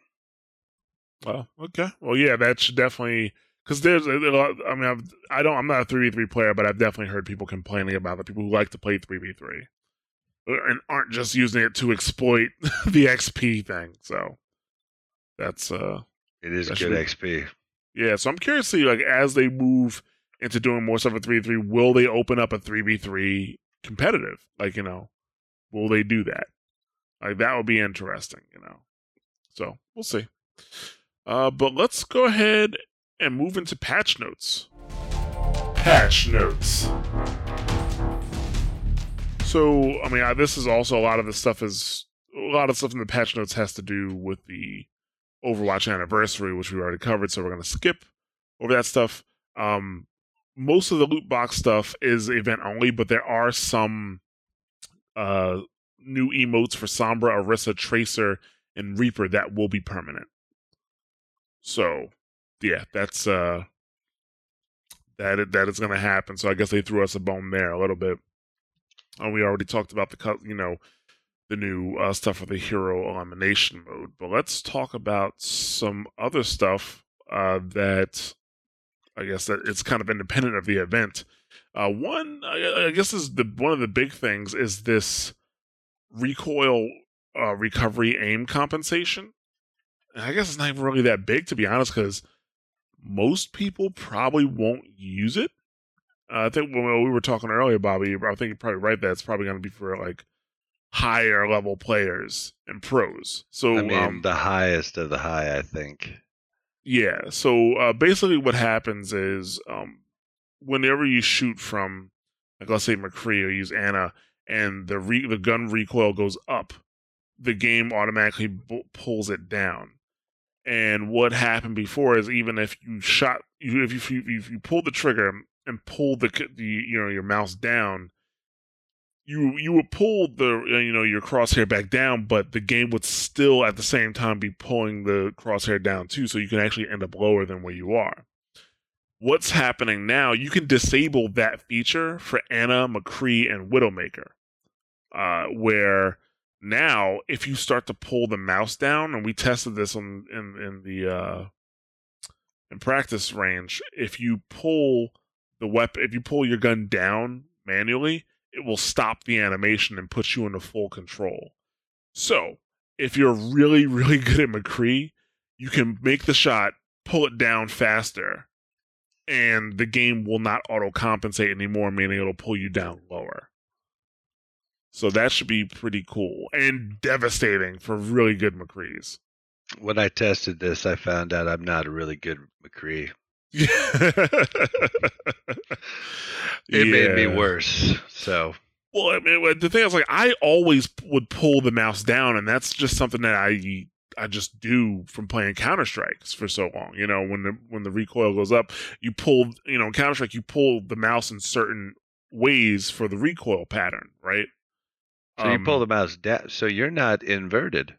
A: Well, okay. Well, yeah, that should definitely because there's a lot. I mean, I've, I don't. I'm not a three v three player, but I've definitely heard people complaining about the people who like to play three v three and aren't just using it to exploit <laughs> the XP thing. So that's uh
B: It is good
A: be-
B: XP.
A: yeah. So I'm curious to see like as they move into doing more stuff at three v three, will they open up a three v three competitive? Like you know, will they do that? Like that would be interesting. You know, so we'll see. Uh, but let's go ahead and move into patch notes. Patch notes. So, I mean, uh, this is also a lot of the stuff is a lot of stuff in the patch notes has to do with the Overwatch anniversary, which we already covered. So we're going to skip over that stuff. Um, most of the loot box stuff is event only, but there are some uh, new emotes for Sombra, Orisa, Tracer, and Reaper that will be permanent. So, yeah, that's uh, that that is going to happen. So I guess they threw us a bone there a little bit. And we already talked about the you know, the new uh, stuff for the hero elimination mode. But let's talk about some other stuff uh, that I guess that it's kind of independent of the event. Uh, one, I, I guess, is the one of the big things is this recoil uh, recovery aim compensation. And I guess it's not even really that big to be honest, because most people probably won't use it. Uh, I think when we were talking earlier, Bobby, I think you're probably right that it's probably going to be for like higher level players and pros. So
B: I mean,
A: um,
B: the highest of the high, I think.
A: yeah. So uh, basically, what happens is um, whenever you shoot from like let's say McCree or use Ana, and the re- the gun recoil goes up, the game automatically b- pulls it down. And what happened before is even if you shot, you, if you if you pull the trigger and pull the, the you know your mouse down, you you would pull the you know your crosshair back down, but the game would still at the same time be pulling the crosshair down too, so you can actually end up lower than where you are. What's happening now? You can disable that feature for Ana, McCree, and Widowmaker, uh, where now if you start to pull the mouse down, and we tested this on in in the uh, in practice range, if you pull the weapon, if you pull your gun down manually it will stop the animation and put you into full control. So, if you're really, really <laughs> good at McCree, you can make the shot, pull it down faster, and the game will not auto compensate anymore, meaning it'll pull you down lower. So that should be pretty cool and devastating for really good McCrees.
B: When I tested this, I found out I'm not a really good McCree. <laughs> it made me worse. So,
A: well, I mean, the thing is, like, I always would pull the mouse down, and that's just something that I I just do from playing Counter Strikes for so long. You know, when the when the recoil goes up, you pull. You know, Counter Strike, you pull the mouse in certain ways for the recoil pattern, right?
B: So um, you pull the mouse down. So you're not inverted.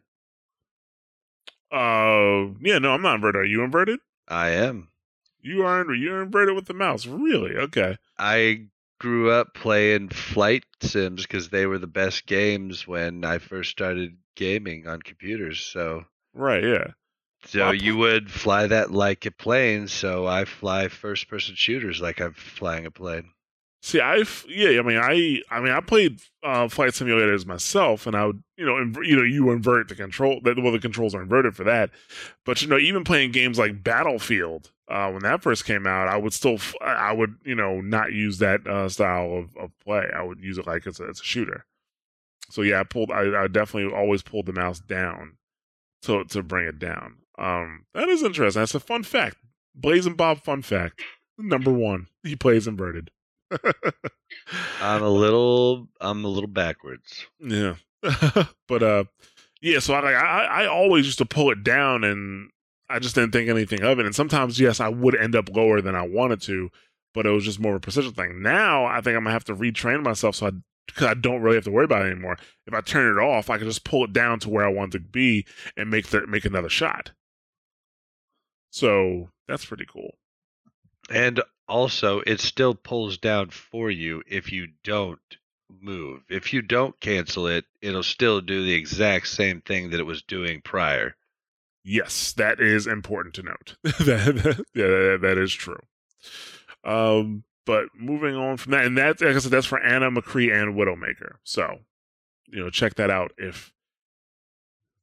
A: Uh, yeah, no, I'm not inverted. Are you inverted?
B: I am.
A: You are you're inverted with the mouse. Really? Okay.
B: I grew up playing flight sims because they were the best games when I first started gaming on computers. So
A: right, yeah.
B: So well, you would fly that like a plane. So I fly first person shooters like I'm flying a plane.
A: See, I yeah, I mean, I I mean, I played uh, flight simulators myself, and I would you know, inv- you know, you invert the control. That well, the controls are inverted for that. But you know, even playing games like Battlefield, uh, when that first came out, I would still, f- I would you know, not use that uh, style of, of play. I would use it like it's a, it's a shooter. So yeah, I pulled. I, I definitely always pulled the mouse down to to bring it down. Um, that is interesting. That's a fun fact. Blazing Bob fun fact number one. He plays inverted.
B: I'm a little I'm a little backwards.
A: Yeah. <laughs> but uh yeah, so I, I I always used to pull it down and I just didn't think anything of it. And sometimes yes, I would end up lower than I wanted to, but it was just more of a precision thing. Now I think I'm gonna have to retrain myself so I because I don't really have to worry about it anymore. If I turn it off, I can just pull it down to where I want to be and make the make another shot. So that's pretty cool.
B: And also, it still pulls down for you if you don't move. If you don't cancel it, it'll still do the exact same thing that it was doing prior.
A: Yes, that is important to note. <laughs> that, yeah, that is true. Um, but moving on from that, and that, like I said, that's for Ana McCree and Widowmaker. So, you know, check that out if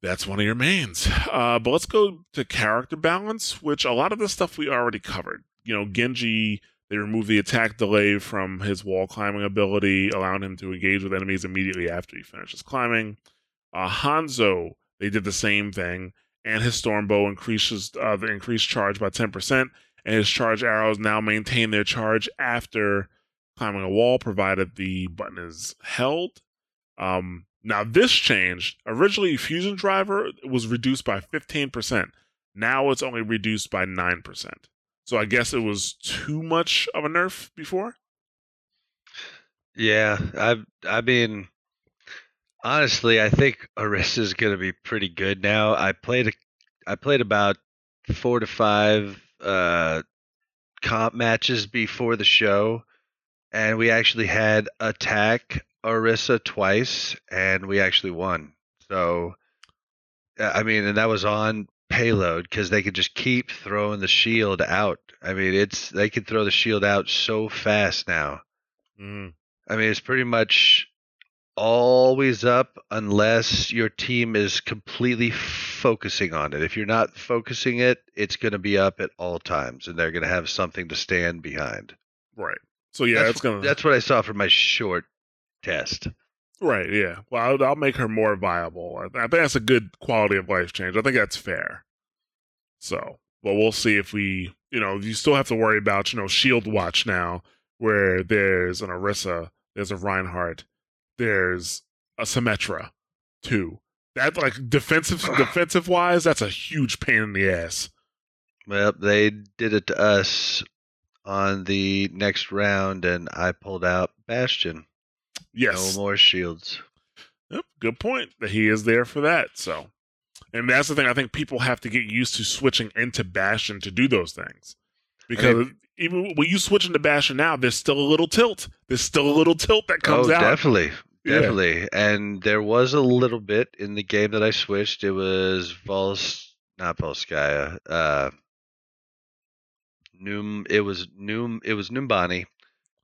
A: that's one of your mains. Uh, but let's go to character balance, which a lot of the stuff we already covered you know, Genji, they removed the attack delay from his wall climbing ability, allowing him to engage with enemies immediately after he finishes climbing. Uh, Hanzo, they did the same thing, and his storm bow increases uh, the increased charge by 10%, and his charge arrows now maintain their charge after climbing a wall, provided the button is held. Um, now, this changed. Originally, Fusion Driver was reduced by 15%. Now it's only reduced by 9%. So I guess it was too much of a nerf before.
B: Yeah, I I mean, honestly, I think Orisa is going to be pretty good now. I played a, I played about four to five uh, comp matches before the show, and we actually had attack Orisa twice, and we actually won. So, I mean, and that was on payload because they could just keep throwing the shield out. I mean, it's they can throw the shield out so fast now.
A: Mm.
B: I mean, it's pretty much always up unless your team is completely focusing on it. If you're not focusing it, it's going to be up at all times, and they're going to have something to stand behind.
A: Right. So yeah,
B: that's,
A: gonna.
B: That's what I saw from my short test.
A: Right. Yeah. Well, I'll, I'll, make her more viable. I think that's a good quality of life change. I think that's fair. So, but we'll see if we, you know, you still have to worry about, you know, Shield Watch now, where there's an Orisa, there's a Reinhardt, there's a Symmetra, too. That like defensive <sighs> defensive wise, that's a huge pain in the ass.
B: Well, they did it to us on the next round, and I pulled out Bastion.
A: Yes,
B: No more shields.
A: Yep, good point. That he is there for that. So, and that's the thing. I think people have to get used to switching into Bastion to do those things, because even when you switch into Bastion now, there's still a little tilt. There's still a little tilt that comes
B: oh,
A: out.
B: definitely.
A: Yeah.
B: Definitely. And there was a little bit in the game that I switched. It was Vols, not Volskaya. Uh, Num, it was Num, it was Numbani.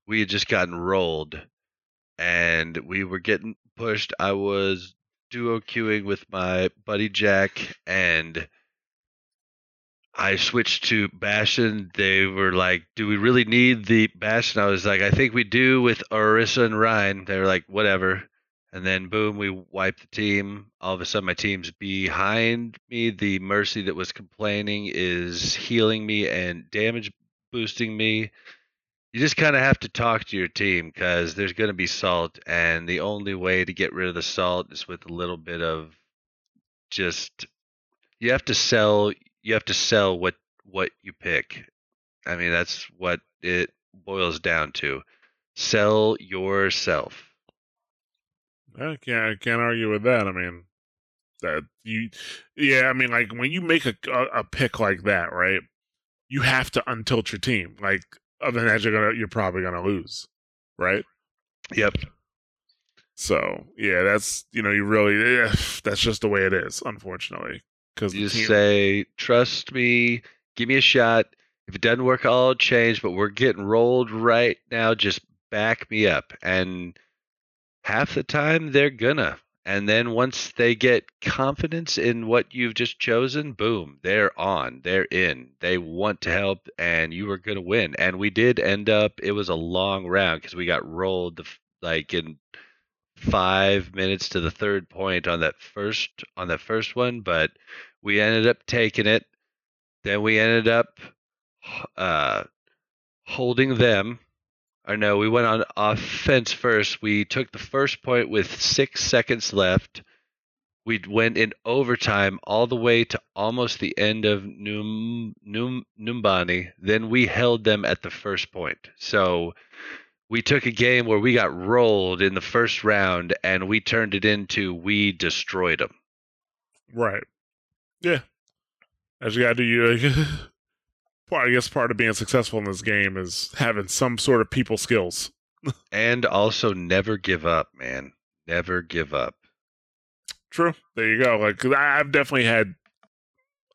B: We had just gotten rolled and we were getting pushed. I was duo queuing with my buddy Jack and I switched to Bastion. They were like, "Do we really need the Bastion?" I was like, "I think we do with Orisa and Rein." They were like, "Whatever." And then boom, we wipe the team. All of a sudden, my team's behind me. The Mercy that was complaining is healing me and damage boosting me. You just kind of have to talk to your team because there's going to be salt, and the only way to get rid of the salt is with a little bit of just. You have to sell you have to sell what what you pick. I mean, that's what it boils down to. Sell yourself.
A: I can't. I can't argue with that. I mean, that you. Yeah, I mean, like when you make a a, a pick like that, right? You have to untilt your team. Like, other than that, you're gonna you're probably gonna lose, right?
B: Yep.
A: So yeah, that's you know you really yeah, that's just the way it is, unfortunately. Because
B: You just say, "Trust me. Give me a shot. If it doesn't work, I'll change. But we're getting rolled right now. Just back me up." And half the time, they're gonna. And then once they get confidence in what you've just chosen, boom, they're on. They're in. They want to help, and you are going to win. And we did end up. It was a long round because we got rolled the like in five minutes to the third point on that first on that first one, but we ended up taking it. Then we ended up uh, holding them. Or no, we went on offense first. We took the first point with six seconds left. We went in overtime all the way to almost the end of Num, Num, Numbani. Then we held them at the first point. So we took a game where we got rolled in the first round and we turned it into we destroyed them.
A: right, yeah, as you gotta do. You <laughs> part. I guess part of being successful in this game is having some sort of people skills. <laughs>
B: And also never give up, man. Never give up.
A: True. There you go. Like I- I've definitely had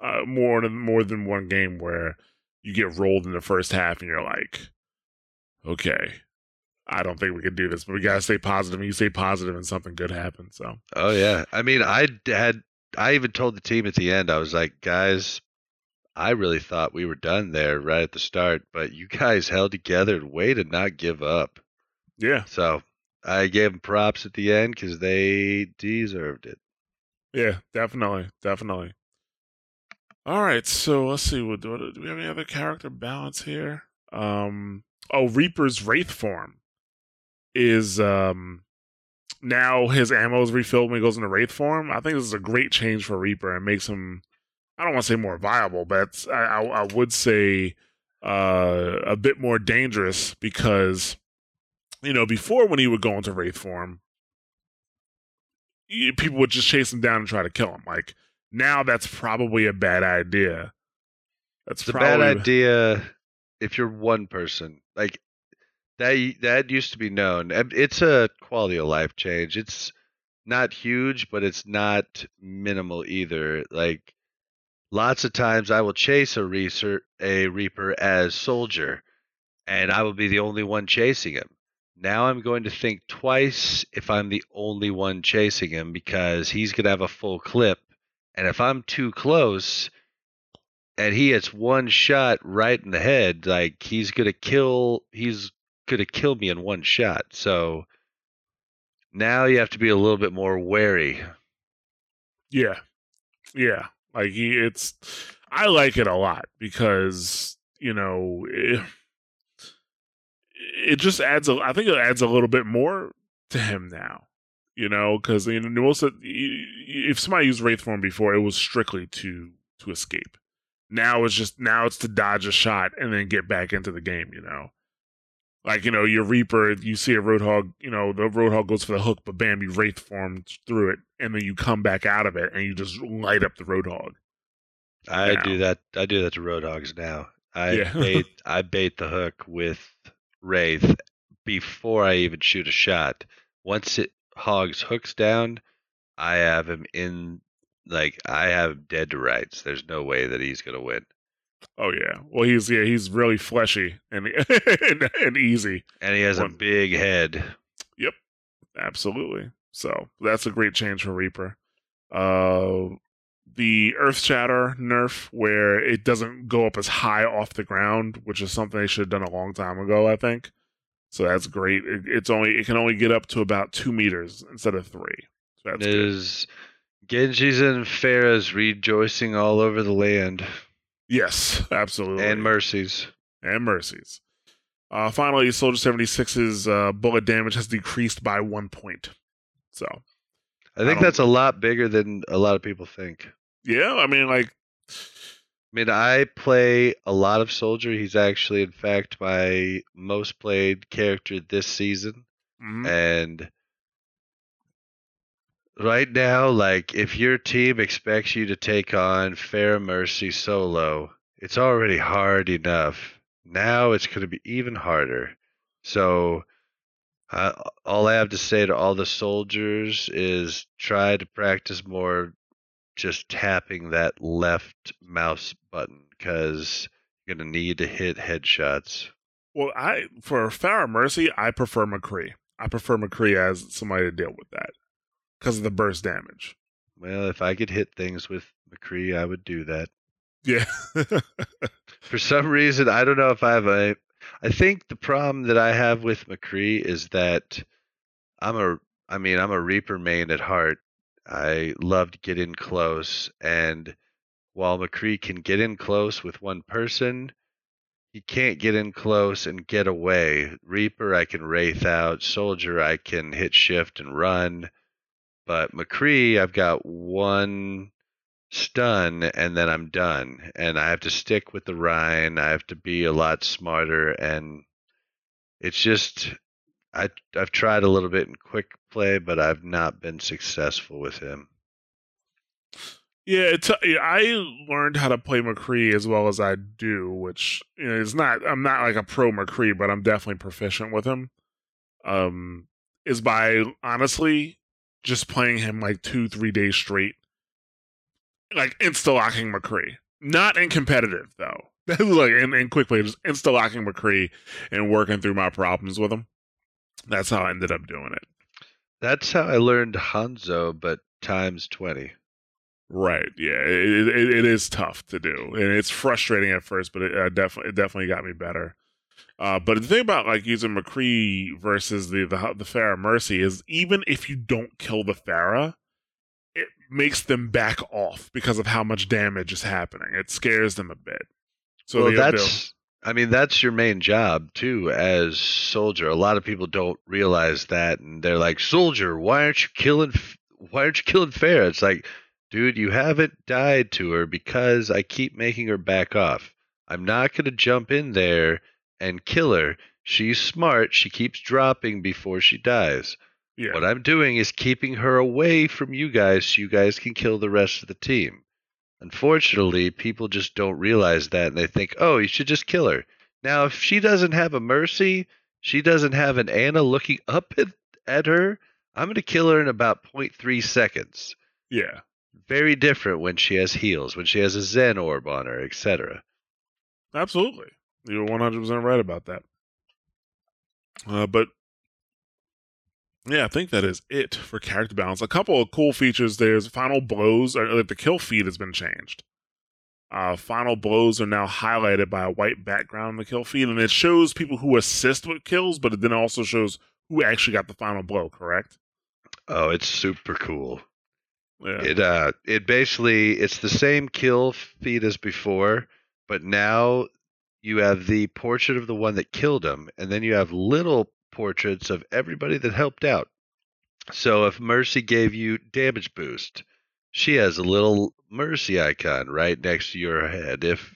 A: uh, more than more than one game where you get rolled in the first half and you're like, okay, I don't think we can do this, but we gotta stay positive. And you stay positive, and something good happens. So
B: Oh yeah. I mean, I had I even told the team at the end. I was like, guys, I really thought we were done there right at the start, but you guys held together and way to not give up.
A: yeah,
B: So I gave them props at the end because they deserved it.
A: yeah, definitely, definitely. All right, so let's see. What do, do we have any other character balance here? Um, oh, Reaper's Wraith form is um now his ammo is refilled when he goes into Wraith form. I think this is a great change for Reaper and makes him. I don't want to say more viable, but I, I, I would say uh, a bit more dangerous because you know before when he would go into Wraith form, people would just chase him down and try to kill him. Like now, that's probably a bad idea. That's
B: It's a bad idea if you're one person. Like that that used to be known. It's a quality of life change. It's not huge, but it's not minimal either. Like lots of times I will chase a reaper, a reaper as soldier and I will be the only one chasing him. Now I'm going to think twice if I'm the only one chasing him because he's going to have a full clip and if I'm too close, and he hits one shot right in the head, like he's gonna kill he's gonna kill me in one shot. So now you have to be a little bit more wary.
A: Yeah, yeah. Like he, it's. I like it a lot because you know, eh, it just adds a. I think it adds a little bit more to him now. You know, because you know, if somebody used Wraith form before, it was strictly to to escape. Now it's just now it's to dodge a shot and then get back into the game. You know, like you know your Reaper, you see a Roadhog, you know the Roadhog goes for the hook, but bam, you Wraith form through it, and then you come back out of it and you just light up the Roadhog.
B: I
A: Now.
B: do that. I do that to Roadhogs now. I
A: Yeah. <laughs>
B: bait. I bait the hook with Wraith before I even shoot a shot. Once it hogs hooks down, I have him in. Like I have him dead to rights. There's no way that he's gonna win.
A: Oh yeah, well he's yeah he's really fleshy and <laughs> and, and easy.
B: And he has a big head.
A: Yep, absolutely. So that's a great change for Reaper. Uh, the Earth Shatter nerf, where it doesn't go up as high off the ground, which is something they should have done a long time ago, I think. So that's great. It, it's only it can only get up to about two meters instead of three. So that's good.
B: There's Genji's and Pharah's rejoicing all over the land,
A: Yes, absolutely.
B: and mercies.
A: and mercies. Uh, finally, Soldier 76's uh, bullet damage has decreased by one point. So
B: I think
A: don't-
B: that's a lot bigger than a lot of people think.
A: yeah, I mean, like
B: I mean, I play a lot of Soldier. He's actually, in fact, my most played character this season.
A: mhm.
B: And right now, like, if your team expects you to take on Fair Mercy solo, it's already hard enough. Now it's going to be even harder. So, uh, all I have to say to all the soldiers is try to practice more just tapping that left mouse button because you're going to need to hit headshots.
A: Well, I for Pharah Mercy, I prefer McCree. I prefer McCree as somebody to deal with that because of the burst damage.
B: Well, if I could hit things with McCree, I would do that.
A: Yeah, <laughs>
B: For some reason, I don't know if I have a. I think the problem that I have with McCree is that I'm a. I mean, I'm a Reaper main at heart. I love to get in close, and while McCree can get in close with one person, he can't get in close and get away. Reaper, I can wraith out. Soldier, I can hit shift and run. But McCree, I've got one stun and then I'm done. And I have to stick with the Rein. I have to be a lot smarter and it's just I I've tried a little bit in quick play, but I've not been successful with him.
A: yeah. It's, I learned how to play McCree as well as I do, which you know, is not. I'm not like a pro McCree, but I'm definitely proficient with him. Um, is by honestly just playing him like two, three days straight, like insta locking McCree. Not in competitive though. <laughs> like in, in quick play, just insta locking McCree and working through my problems with him. That's how I ended up doing it.
B: That's how I learned Hanzo, but times twenty.
A: Right. Yeah. It, it, it is tough to do, and it's frustrating at first, but it uh, definitely it definitely got me better. Uh, but the thing about like using McCree versus the the the Pharah Mercy is even if you don't kill the Pharah, it makes them back off because of how much damage is happening. It scares them a bit. So
B: well, that's I mean that's your main job too as soldier. A lot of people don't realize that, and they're like, "Soldier, why aren't you killing? Why aren't you killing Pharah?" It's like, dude, you haven't died to her because I keep making her back off. I'm not gonna jump in there and kill her. She's smart. She keeps dropping before she dies.
A: yeah.
B: What I'm doing is keeping her away from you guys so you guys can kill the rest of the team. Unfortunately, people just don't realize that and they think, oh, you should just kill her. Now, if she doesn't have a mercy, she doesn't have an Ana looking up at, at her, I'm going to kill her in about 0.3 seconds.
A: yeah.
B: Very different when she has heals, when she has a Zen orb on her, etc.
A: Absolutely. You're 100% right about that. Uh, but yeah, I think that is it for character balance. A couple of cool features. There's final blows. Like the kill feed has been changed. Uh, final blows are now highlighted by a white background in the kill feed, and it shows people who assist with kills, but it then also shows who actually got the final blow. Correct?
B: Oh, it's super cool.
A: Yeah.
B: It uh it basically it's the same kill feed as before, but now you have the portrait of the one that killed him, and then you have little portraits of everybody that helped out. So if Mercy gave you damage boost, she has a little Mercy icon right next to your head. If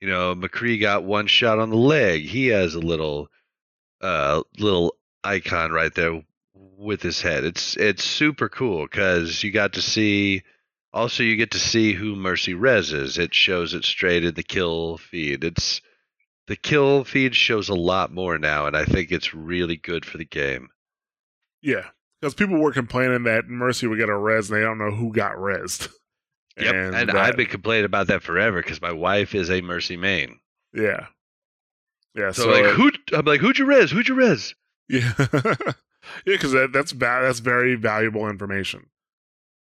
B: you know McCree got one shot on the leg, he has a little uh little icon right there with his head. It's it's super cool because you got to see. Also, you get to see who Mercy Res is. It shows it straight in the kill feed. It's the kill feed shows a lot more now, and I think it's really good for the game.
A: Yeah, because people were complaining that Mercy would get a res, and they don't know who got resed.
B: Yep, and, and
A: that-
B: I've been complaining about that forever because my wife is a Mercy main.
A: yeah, yeah.
B: So,
A: So,
B: like, who? I'm like, who'd you res? Who'd you res?
A: yeah, <laughs> yeah, because that, that's ba- that's very valuable information.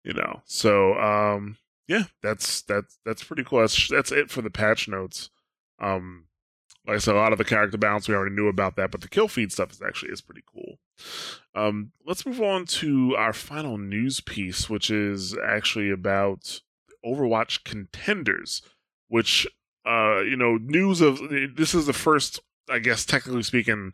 A: You know, so um, yeah, that's that's that's pretty cool. That's that's it for the patch notes. Um, like I said, a lot of the character balance we already knew about that, but the kill feed stuff is actually is pretty cool. Um, let's move on to our final news piece, which is actually about Overwatch contenders, which uh, you know, news of this is the first, I guess, technically speaking,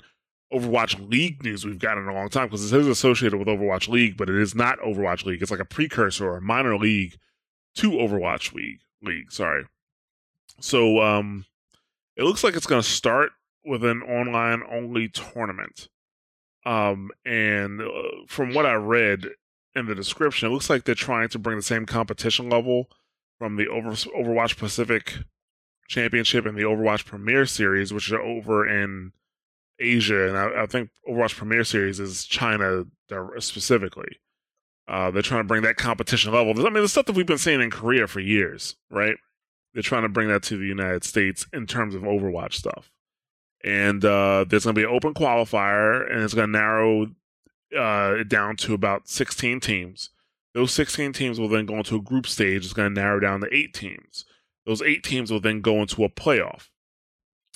A: Overwatch League news we've gotten in a long time because it is associated with Overwatch League, but it is not Overwatch League. It's like a precursor or a minor league to Overwatch League. League, sorry. So, um, it looks like it's going to start with an online only tournament. Um, and uh, from what I read in the description, it looks like they're trying to bring the same competition level from the Over- Overwatch Pacific Championship and the Overwatch Premier Series, which are over in Asia, and I, I think Overwatch Premier Series is China specifically. Uh, they're trying to bring that competition level. I mean, the stuff that we've been seeing in Korea for years, right? They're trying to bring that to the United States in terms of Overwatch stuff. And uh, there's going to be an open qualifier, and it's going to narrow uh, down to about 16 teams. Those 16 teams will then go into a group stage. It's going to narrow down to eight teams. Those eight teams will then go into a playoff.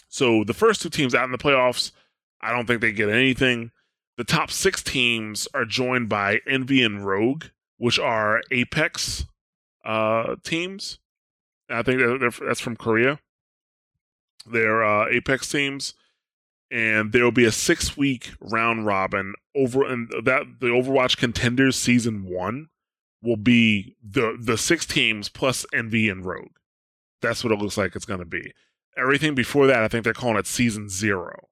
A: So the first two teams out in the playoffs, I don't think they get anything. The top six teams are joined by Envy and Rogue, which are Apex uh, teams. I think that's from Korea. They're uh, Apex teams, and there will be a six-week round robin over, and that the Overwatch Contenders season one will be the the six teams plus Envy and Rogue. That's what it looks like it's going to be. Everything before that, I think they're calling it season zero.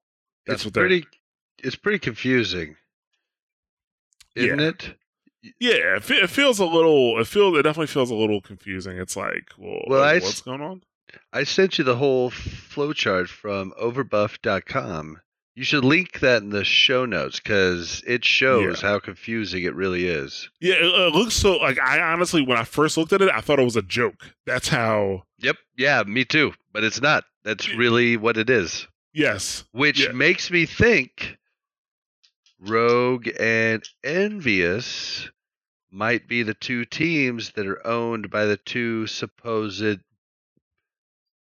A: That's
B: it's
A: what they're
B: pretty. It's pretty confusing, isn't
A: Yeah.
B: it?
A: Yeah, it, it feels a little. It feels. It definitely feels a little confusing. It's like, well,
B: Well, I s-
A: what's going on?
B: I sent you the whole flowchart from overbuff.com. You should link that in the show notes because it shows how confusing it really is.
A: Yeah, it, it looks so. Like I honestly, when I first looked at it, I thought it was a joke. That's how.
B: Yep. Yeah, me too. But it's not. That's
A: Yeah.
B: really what it is.
A: Yes.
B: Which
A: Yeah.
B: makes me think Rogue and EnVyUs might be the two teams that are owned by the two supposed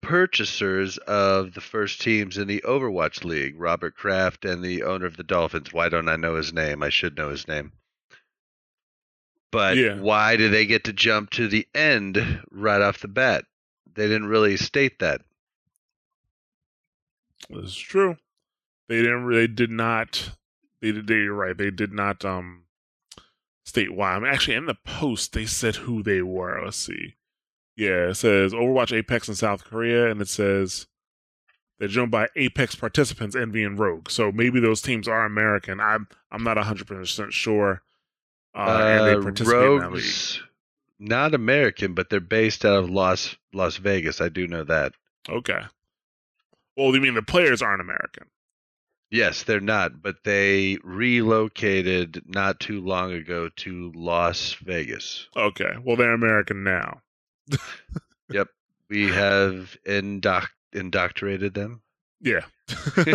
B: purchasers of the first teams in the Overwatch League, Robert Kraft and the owner of the Dolphins. Why don't I know his name? I should know his name. But
A: Yeah.
B: why do they get to jump to the end right off the bat? They didn't really state that.
A: This is true. They didn't. They did not. They did. They, you're right. They did not um state why. I mean, actually, in the post, they said who they were. Let's see. Yeah, it says Overwatch Apex in South Korea, and it says they're joined by Apex participants Envy and Rogue. So maybe those teams are American. I'm I'm not 100 percent sure. Uh, and they
B: Uh,
A: participate in that league.
B: Rogues, not American, but they're based out of Las Las Vegas. I do know that.
A: Okay. Well, you mean the players aren't American?
B: Yes, they're not, but they relocated not too long ago to Las Vegas.
A: Okay. Well, they're American now. <laughs> Yep.
B: We have indoc- indoctrinated them.
A: Yeah. <laughs> <laughs>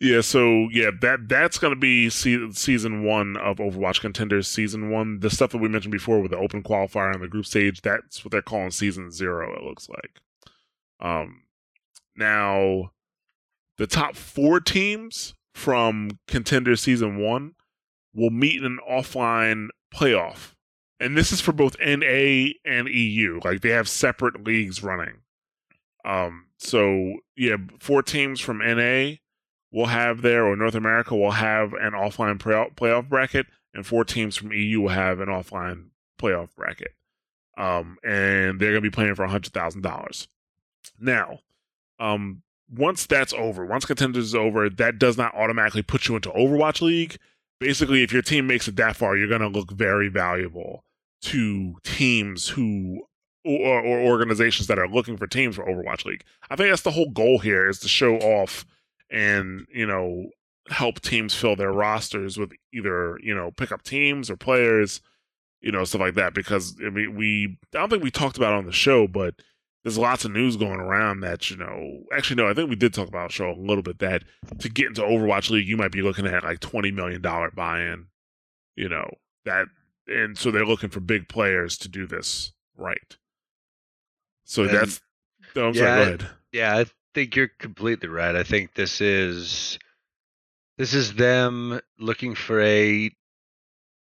A: yeah, so yeah, that that's going to be se- season 1 of Overwatch Contenders season 1. The stuff that we mentioned before with the open qualifier and the group stage, that's what they're calling season 0 it looks like. Um now the top 4 teams from Contender season 1 will meet in an offline playoff. And this is for both NA and EU. Like they have separate leagues running. Um, so yeah, four teams from NA will have there, or North America will have an offline playoff, playoff bracket, and four teams from EU will have an offline playoff bracket. Um, and they're going to be playing for hundred thousand dollars. Now, um, once that's over, once contenders is over, that does not automatically put you into Overwatch League. Basically, if your team makes it that far, you're going to look very valuable to teams who or, or organizations that are looking for teams for Overwatch League. I think that's the whole goal here is to show off and you know help teams fill their rosters with either you know pick up teams or players, you know stuff like that. Because I mean, we I don't think we talked about on the show, but there's lots of news going around that you know actually no i think we did talk about show a little bit that to get into overwatch league you might be looking at like 20 million dollar buy-in you know that and so they're looking for big players to do this right so
B: And-
A: that's oh, I'm
B: yeah,
A: sorry, go ahead
B: Yeah, I think you're completely right. I think this is this is them looking for a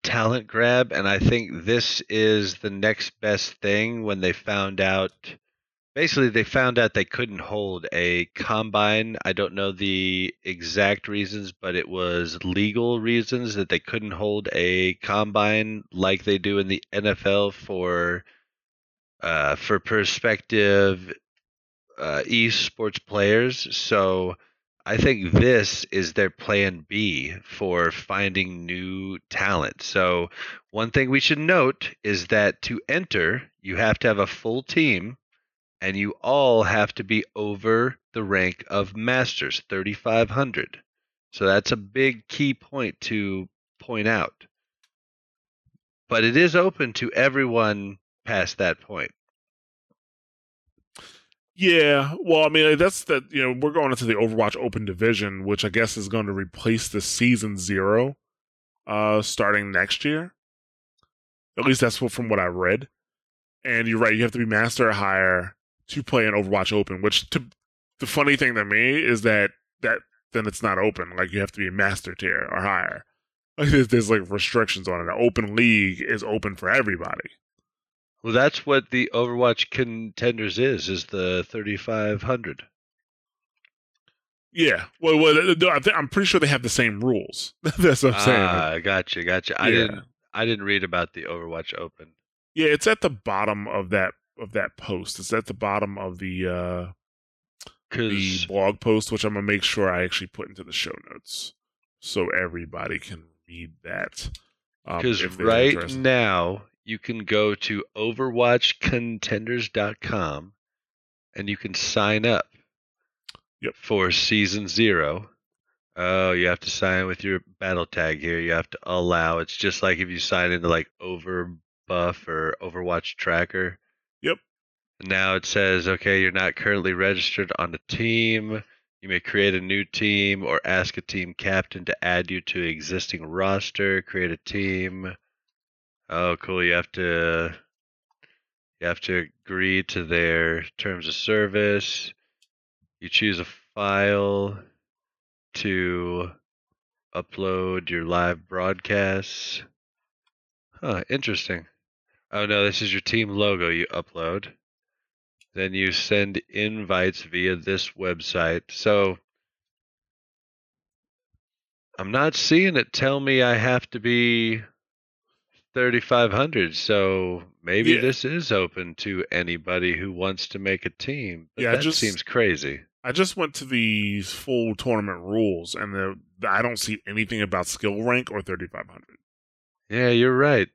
B: talent grab and I think this is the next best thing when they found out basically they found out they couldn't hold a combine. I don't know the exact reasons, but it was legal reasons that they couldn't hold a combine like they do in the NFL for uh, for perspective uh, esports players. So I think this is their plan B for finding new talent. So one thing we should note is that to enter, you have to have a full team and you all have to be over the rank of masters 3500. So that's a big key point to point out. But it is open to everyone past that point.
A: Yeah, well, I mean, that's that. You know, we're going into the Overwatch Open Division, which I guess is going to replace the Season Zero, uh, starting next year. At least that's what, from what I read. And you're right; you have to be Master or higher to play in Overwatch Open. Which, to the funny thing to me is that that then it's not open. Like you have to be a Master tier or higher. <laughs> Like there's, there's like restrictions on it. An open league is open for everybody.
B: Well, that's what the Overwatch contenders is, is the 3500.
A: Yeah, well, well, I think, I'm pretty sure they have the same rules. <laughs> that's what I'm saying.
B: Ah, gotcha, gotcha. I
A: Yeah.
B: didn't I didn't read about the Overwatch Open.
A: Yeah, it's at the bottom of that of that post. It's at the bottom of the uh the blog post, which I'm gonna make sure I actually put into the show notes so everybody can read that. Um, if they're
B: right now you can go to overwatchcontenders.com and you can sign up
A: Yep.
B: for season 0. Oh, you have to sign with your battle tag here. You have to allow. It's just like if you sign into like Overbuff or Overwatch Tracker. Now it says, okay, you're not currently registered on a team. You may create a new team or ask a team captain to add you to existing roster. Create a team. Oh, cool. You have to you have to agree to their terms of service. You choose a file to upload your live broadcasts. Huh, interesting. Oh no, this is your team logo you upload. Then you send invites via this website. So I'm not seeing it tell me I have to be 3500 so maybe
A: Yeah.
B: this is open to anybody who wants to make a team but
A: Yeah,
B: that
A: just-
B: seems crazy
A: I just went to the full tournament rules, and the, I don't see anything about skill rank or 3500.
B: yeah you're right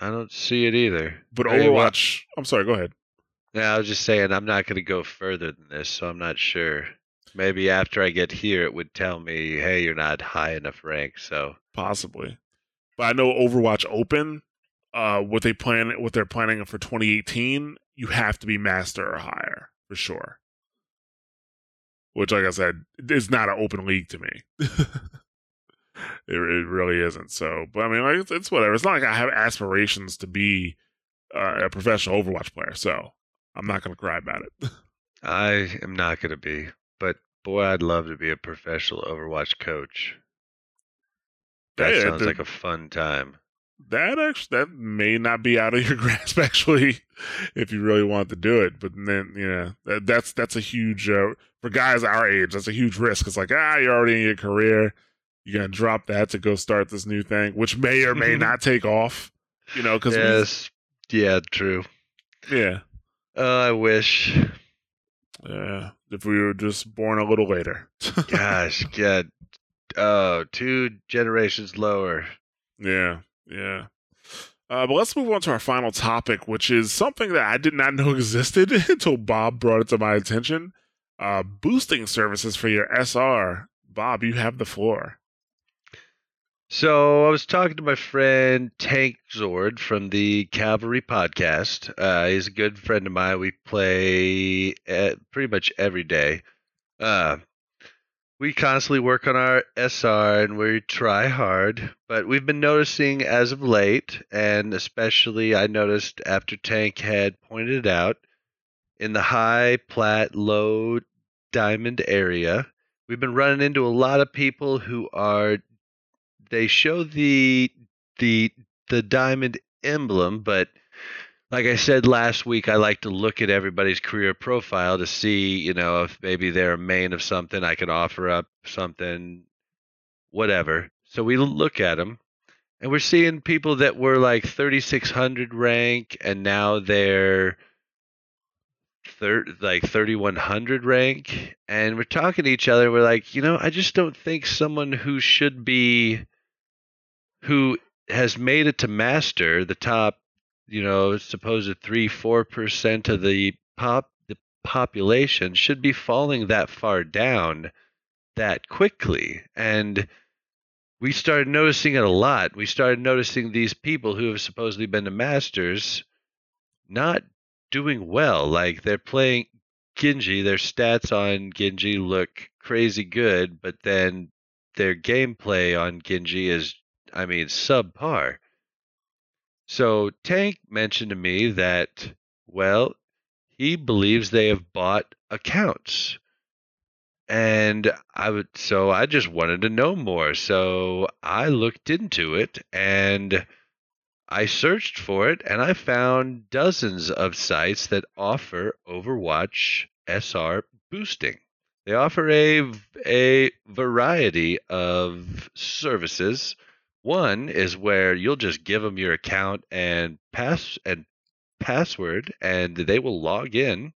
B: i don't see it either
A: But Overwatch, I'm sorry, go ahead.
B: Yeah i was just saying i'm not going to go further than this so i'm not sure maybe after i get here it would tell me hey you're not high enough rank so
A: possibly. But I know Overwatch Open, uh, what they plan, what they're planning for 2018, you have to be master or higher for sure. Which, like I said, is not an open league to me. <laughs> it, it really isn't. So, but I mean, like it's, it's whatever. It's not like I have aspirations to be uh, a professional Overwatch player. So I'm not going to cry about it. <laughs>
B: i am not going to be but boy i'd love to be a professional overwatch coach that
A: Yeah,
B: sounds
A: the-
B: like a fun time
A: that actually that may not be out of your <laughs> grasp actually, if you really want to do it. But then you know that, that's that's a huge uh, for guys our age. That's a huge risk. It's like ah, you're already in your career. You're gonna drop that to go start this new thing, which may or may <laughs> not take off. You know, because
B: yes, yeah, true.
A: yeah,
B: Oh, I wish.
A: yeah. If we were just born a little later.
B: Gosh, <laughs> yeah. Oh, two generations lower.
A: Yeah, yeah. Uh, but let's move on to our final topic, which is something that I did not know <laughs> existed <laughs> until Bob brought it to my attention. Uh, boosting services for your SR. Bob, you have the floor.
B: So I was talking to my friend Tank Zord from the Cavalry podcast. Uh, he's a good friend of mine. We play uh pretty much every day. Uh, we constantly work on our SR and we try hard, but we've been noticing as of late, and especially I noticed after Tank had pointed it out in the high plat, low diamond area, we've been running into a lot of people who are they show the the the diamond emblem, but like I said last week, I like to look at everybody's career profile to see, you know, if maybe they're a main of something, I can offer up something, whatever. So we look at them, and we're seeing people that were like 3600 rank, and now they're thir- like 3100 rank, and we're talking to each other. We're like, you know, I just don't think someone who should be, who has made it to master, the top you know, supposed three, four percent of the pop the population should be falling that far down that quickly. And we started noticing it a lot. We started noticing these people who have supposedly been the masters not doing well. Like they're playing Genji, their stats on Genji look crazy good, but then their gameplay on Genji is I mean subpar. So Tank mentioned to me that, well, he believes they have bought accounts. And I would, so I just wanted to know more. So I looked into it and I searched for it and I found dozens of sites that offer Overwatch SR boosting. They offer a, a variety of services one is where you'll just give them your account and pass and password, and they will log in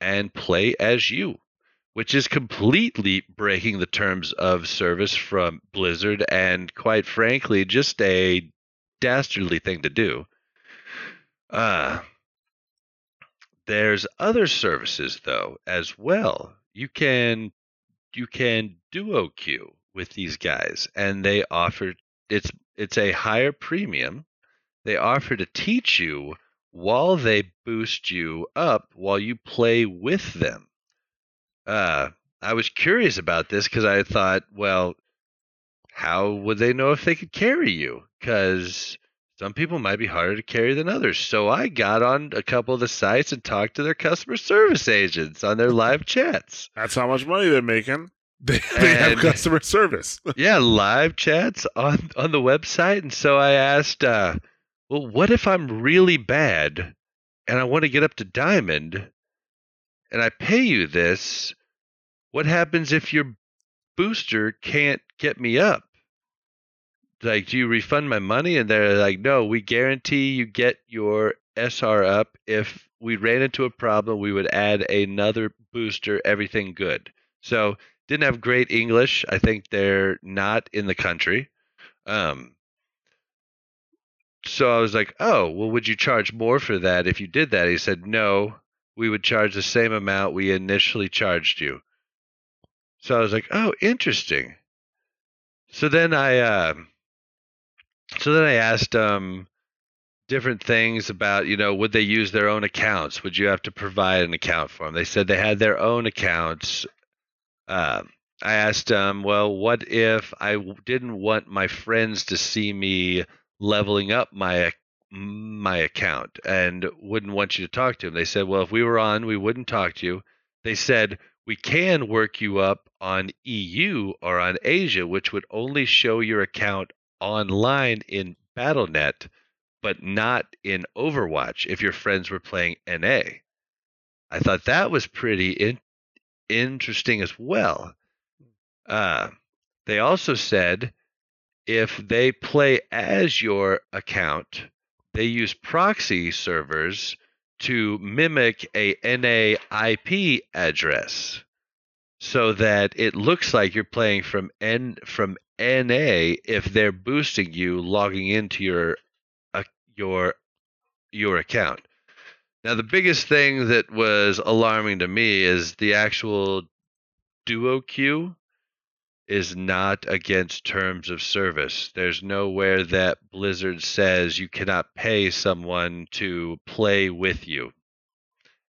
B: and play as you, which is completely breaking the terms of service from Blizzard, and quite frankly, just a dastardly thing to do. Uh, there's other services though as well. You can you can duo queue with these guys, and they offer it's it's a higher premium. They offer to teach you while they boost you up while you play with them. Uh, I was curious about this because I thought, well, how would they know if they could carry you? Because some people might be harder to carry than others. So I got on a couple of the sites and talked to their customer service agents on their live chats.
A: That's how much money they're making. They, they have customer service. <laughs>
B: yeah, live chats on on the website, and so I asked, uh, "Well, what if I'm really bad and I want to get up to diamond, and I pay you this? What happens if your booster can't get me up? Like, do you refund my money?" And they're like, "No, we guarantee you get your SR up. If we ran into a problem, we would add another booster. Everything good." So didn't have great English. I think they're not in the country. Um, so I was like, oh, well, would you charge more for that if you did that? He said, no, we would charge the same amount we initially charged you. So I was like, oh, interesting. So then I, uh, so then I asked um, different things about, you know, would they use their own accounts? Would you have to provide an account for them? They said they had their own accounts um, I asked um, well, what if I didn't want my friends to see me leveling up my my account and wouldn't want you to talk to them? They said, well, if we were on, we wouldn't talk to you. They said we can work you up on EU or on Asia, which would only show your account online in BattleNet, but not in Overwatch if your friends were playing NA. I thought that was pretty in- interesting as well. Uh, they also said if they play as your account, they use proxy servers to mimic a NA IP address so that it looks like you're playing from N from NA if they're boosting you logging into your uh, your your account. Now the biggest thing that was alarming to me is the actual duo queue is not against terms of service. There's nowhere that Blizzard says you cannot pay someone to play with you.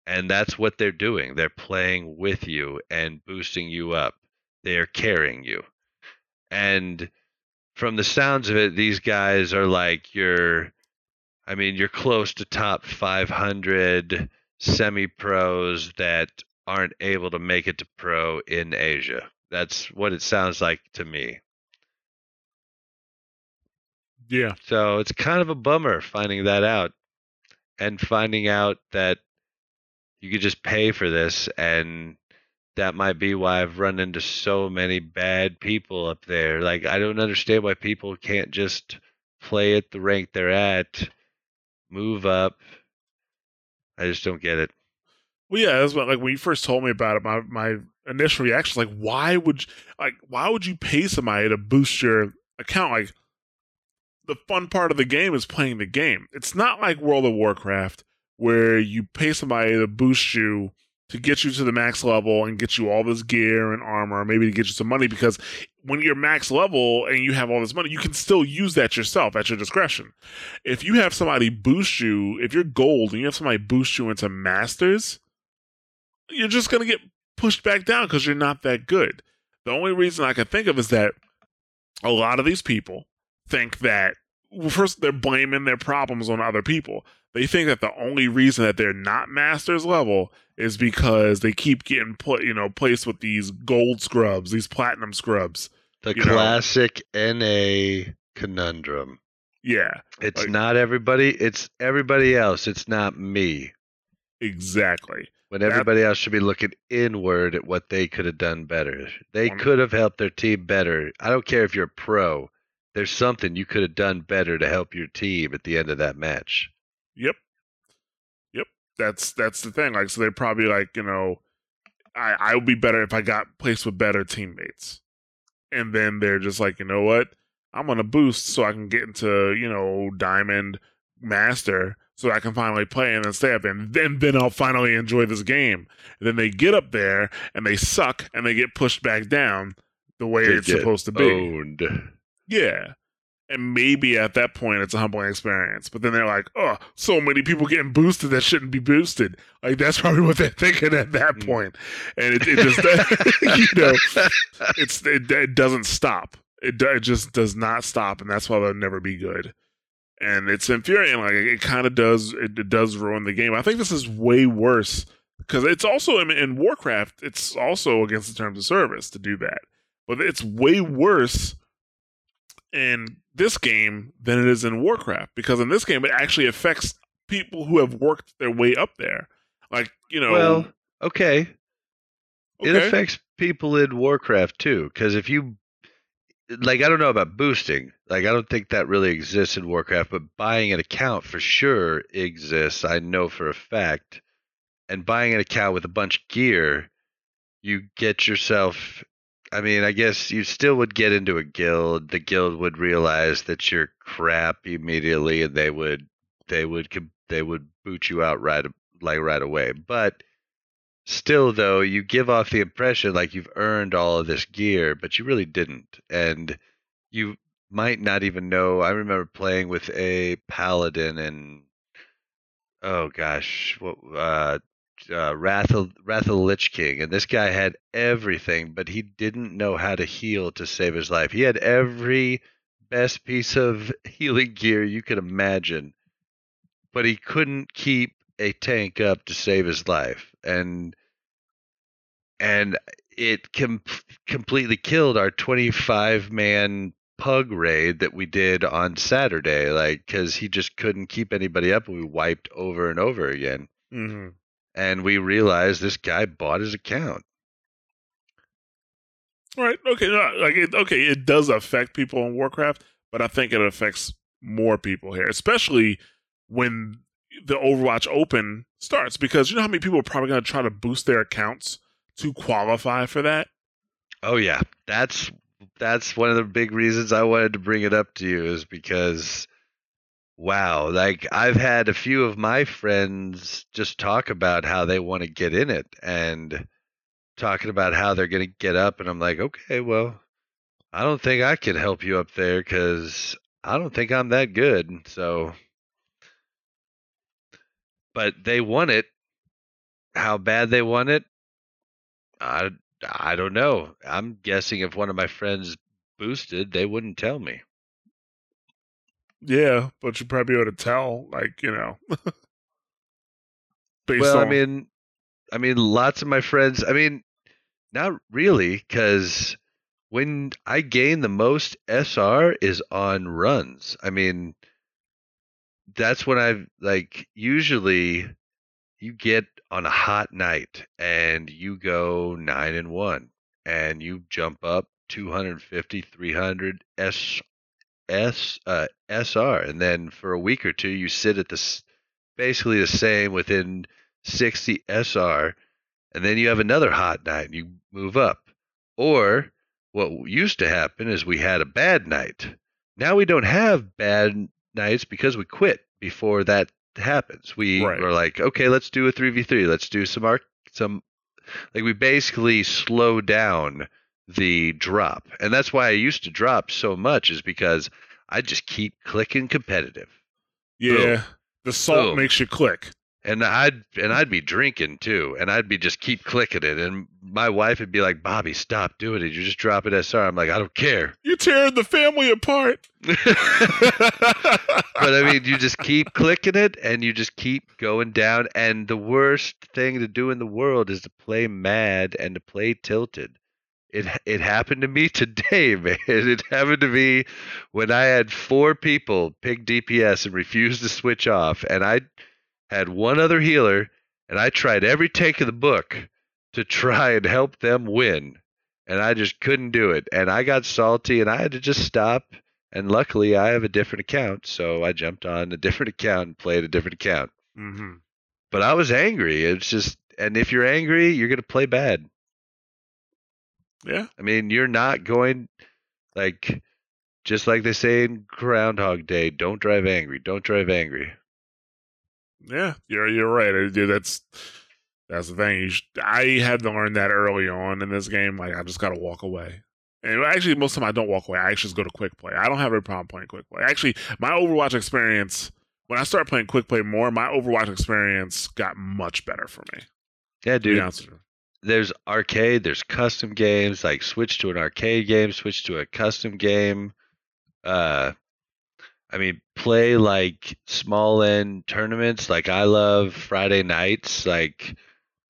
B: And that's what they're doing. They're playing with you and boosting you up. They are carrying you. And from the sounds of it, these guys are like your I mean, you're close to top 500 semi pros that aren't able to make it to pro in Asia. That's what it sounds like to me.
A: Yeah.
B: So it's kind of a bummer finding that out and finding out that you could just pay for this and that might be why I've run into so many bad people up there. Like I don't understand why people can't just play at the rank they're at, move up. I just don't get it.
A: Well, yeah, that's what like when you first told me about it, my my initial reaction like, why would you, like why would you pay somebody to boost your account? Like the fun part of the game is playing the game. It's not like World of Warcraft where you pay somebody to boost you to get you to the max level and get you all this gear and armor, maybe to get you some money because when you're max level and you have all this money, you can still use that yourself at your discretion. If you have somebody boost you, if you're gold and you have somebody boost you into masters, you're just going to get pushed back down because you're not that good. The only reason I can think of is that a lot of these people think that well, first they're blaming their problems on other people. They think that the only reason that they're not masters level is because they keep getting put, you know, placed with these gold scrubs, these platinum scrubs.
B: The
A: You know.
B: classic NA conundrum.
A: Yeah,
B: It's
A: Like-
B: not everybody, it's everybody else. It's not me.
A: exactly.
B: When
A: That-
B: everybody else should be looking inward at what they could have done better. They could have helped their team better. I don't care if you're a pro. There's something you could have done better to help your team at the end of that match.
A: Yep. That's that's the thing. Like so they're probably like, you know, I I would be better if I got placed with better teammates. And then they're just like, you know what? I'm gonna boost so I can get into, you know, diamond master so I can finally play and then stay up and then then I'll finally enjoy this game. And then they get up there and they suck and they get pushed back down the way
B: They
A: it's supposed to be.
B: Owned.
A: Yeah. And maybe at that point it's a humbling experience. But then they're like, oh, so many people getting boosted that shouldn't be boosted. Like that's probably what they're thinking at that
B: Mm.
A: point. And it, it just, <laughs> you know, it's it, it doesn't stop. It, it just does not stop, and that's why they'll never be good. And it's infuriating. Like it, kind of does. It, it does ruin the game. I think this is way worse because it's also in, in Warcraft. It's also against the terms of service to do that, but it's way worse in this game than it is in Warcraft because in this game it actually affects people who have worked their way up there. Like you know,
B: Well, okay. It affects people in Warcraft too, because if you like, I don't know about boosting. Like, I don't think that really exists in Warcraft, but buying an account for sure exists. I know for a fact. And buying an account with a bunch of gear, you get yourself. I mean, I guess you still would get into a guild. The guild would realize that you're crap immediately, and they would they would they would boot you out right like right away. But still though you give off the impression like you've earned all of this gear but you really didn't and you might not even know i remember playing with a paladin and oh gosh what uh uh, Wrath of, Wrath of the Lich King, and this guy had everything, but he didn't know how to heal to save his life. He had every best piece of <laughs> healing gear you could imagine, but he couldn't keep a tank up to save his life, and and it com- completely killed our 25 man pug raid that we did on Saturday, like because he just couldn't keep anybody up. We wiped over and over again,
A: hmm
B: and we realized this guy bought his account.
A: Right. Okay. No, like it, okay, it does affect people in Warcraft, but I think it affects more people here, especially when the Overwatch Open starts, because you know how many people are probably going to try to boost their accounts to qualify for that.
B: Oh yeah, that's that's one of the big reasons I wanted to bring it up to you is because wow, like I've had a few of my friends just talk about how they want to get in it and talking about how they're going to get up and I'm like, "Okay, well, I don't think I can help you up there cuz I don't think I'm that good." So but they want it. How bad they want it? I I don't know. I'm guessing if one of my friends boosted, they wouldn't tell me.
A: Yeah, but you'd probably be able to tell, like you know, <laughs>
B: well,
A: on
B: I mean, I mean, lots of my friends. I mean, not really, because when I gain the most SR is on runs. I mean, that's when I've like usually you get on a hot night and you go nine and one and you jump up 250 300 s s uh, sr and then for a week or two you sit at this basically the same within 60 sr and then you have another hot night and you move up or what used to happen is we had a bad night now we don't have bad nights because we quit before that happens. We
A: Right.
B: were like, okay, let's do a three v three. Let's do some arc, some like we basically slow down the drop, and that's why I used to drop so much is because I just keep clicking competitive,
A: yeah, the salt
B: Boom.
A: makes you click.
B: and I'd and I'd be drinking too, and I'd be just keep clicking it, and my wife would be like, Bobby, stop doing it. You're just dropping SR. I'm like, I don't care.
A: You're tearing the family apart. <laughs> <laughs>
B: but I mean, you just keep clicking it and you just keep going down. And the worst thing to do in the world is to play mad and to play tilted. It it happened to me today, <laughs> man. It happened to me when I had four people pick DPS and refused to switch off, and I had one other healer, and I tried every take of the book to try and help them win, and I just couldn't do it. And I got salty, and I had to just stop and luckily, I have a different account, so I jumped on a different account and played a different account.
A: hmm
B: But I was angry. It's just, and if you're angry, you're going to play bad.
A: Yeah,
B: I mean, you're not going, like, just like they say in Groundhog Day don't drive angry. Don't drive angry.
A: yeah, you're you're right. Uh, dude, that's that's the thing. You sh- I had to learn that early on in this game. Like, I just got to walk away. And actually, most of the time I don't walk away. I actually just go to quick play. I don't have a problem playing quick play. Actually, my Overwatch experience when I started playing quick play more, my Overwatch experience got much better for me.
B: Yeah, dude. There's arcade, there's custom games, like switch to an arcade game, switch to a custom game. Uh, I mean, play like small end tournaments. Like I love Friday nights. Like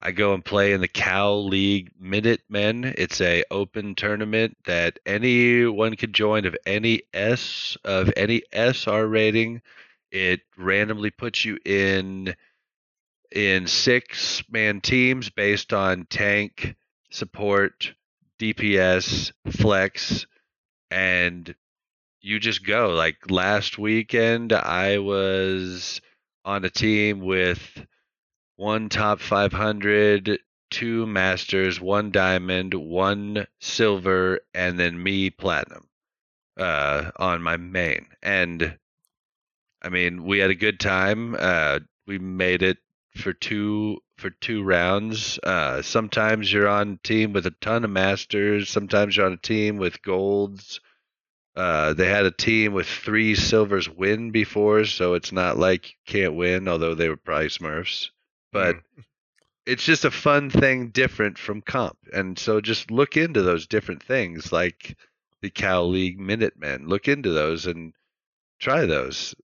B: I go and play in the Cal League Minutemen. It's a open tournament that anyone can join of any S of any SR rating. It randomly puts you in in six man teams based on tank, support, DPS, flex, and you just go. Like last weekend, I was on a team with one top 500, two masters, one diamond, one silver, and then me platinum uh, on my main. And I mean, we had a good time. Uh, we made it for two for two rounds. Uh, sometimes you're on a team with a ton of masters. Sometimes you're on a team with golds. Uh, they had a team with three silvers win before, so it's not like you can't win. Although they were probably Smurfs, but
A: Mm.
B: it's just a fun thing, different from comp. And so just look into those different things, like the Cal League Minutemen. Look into those and try those.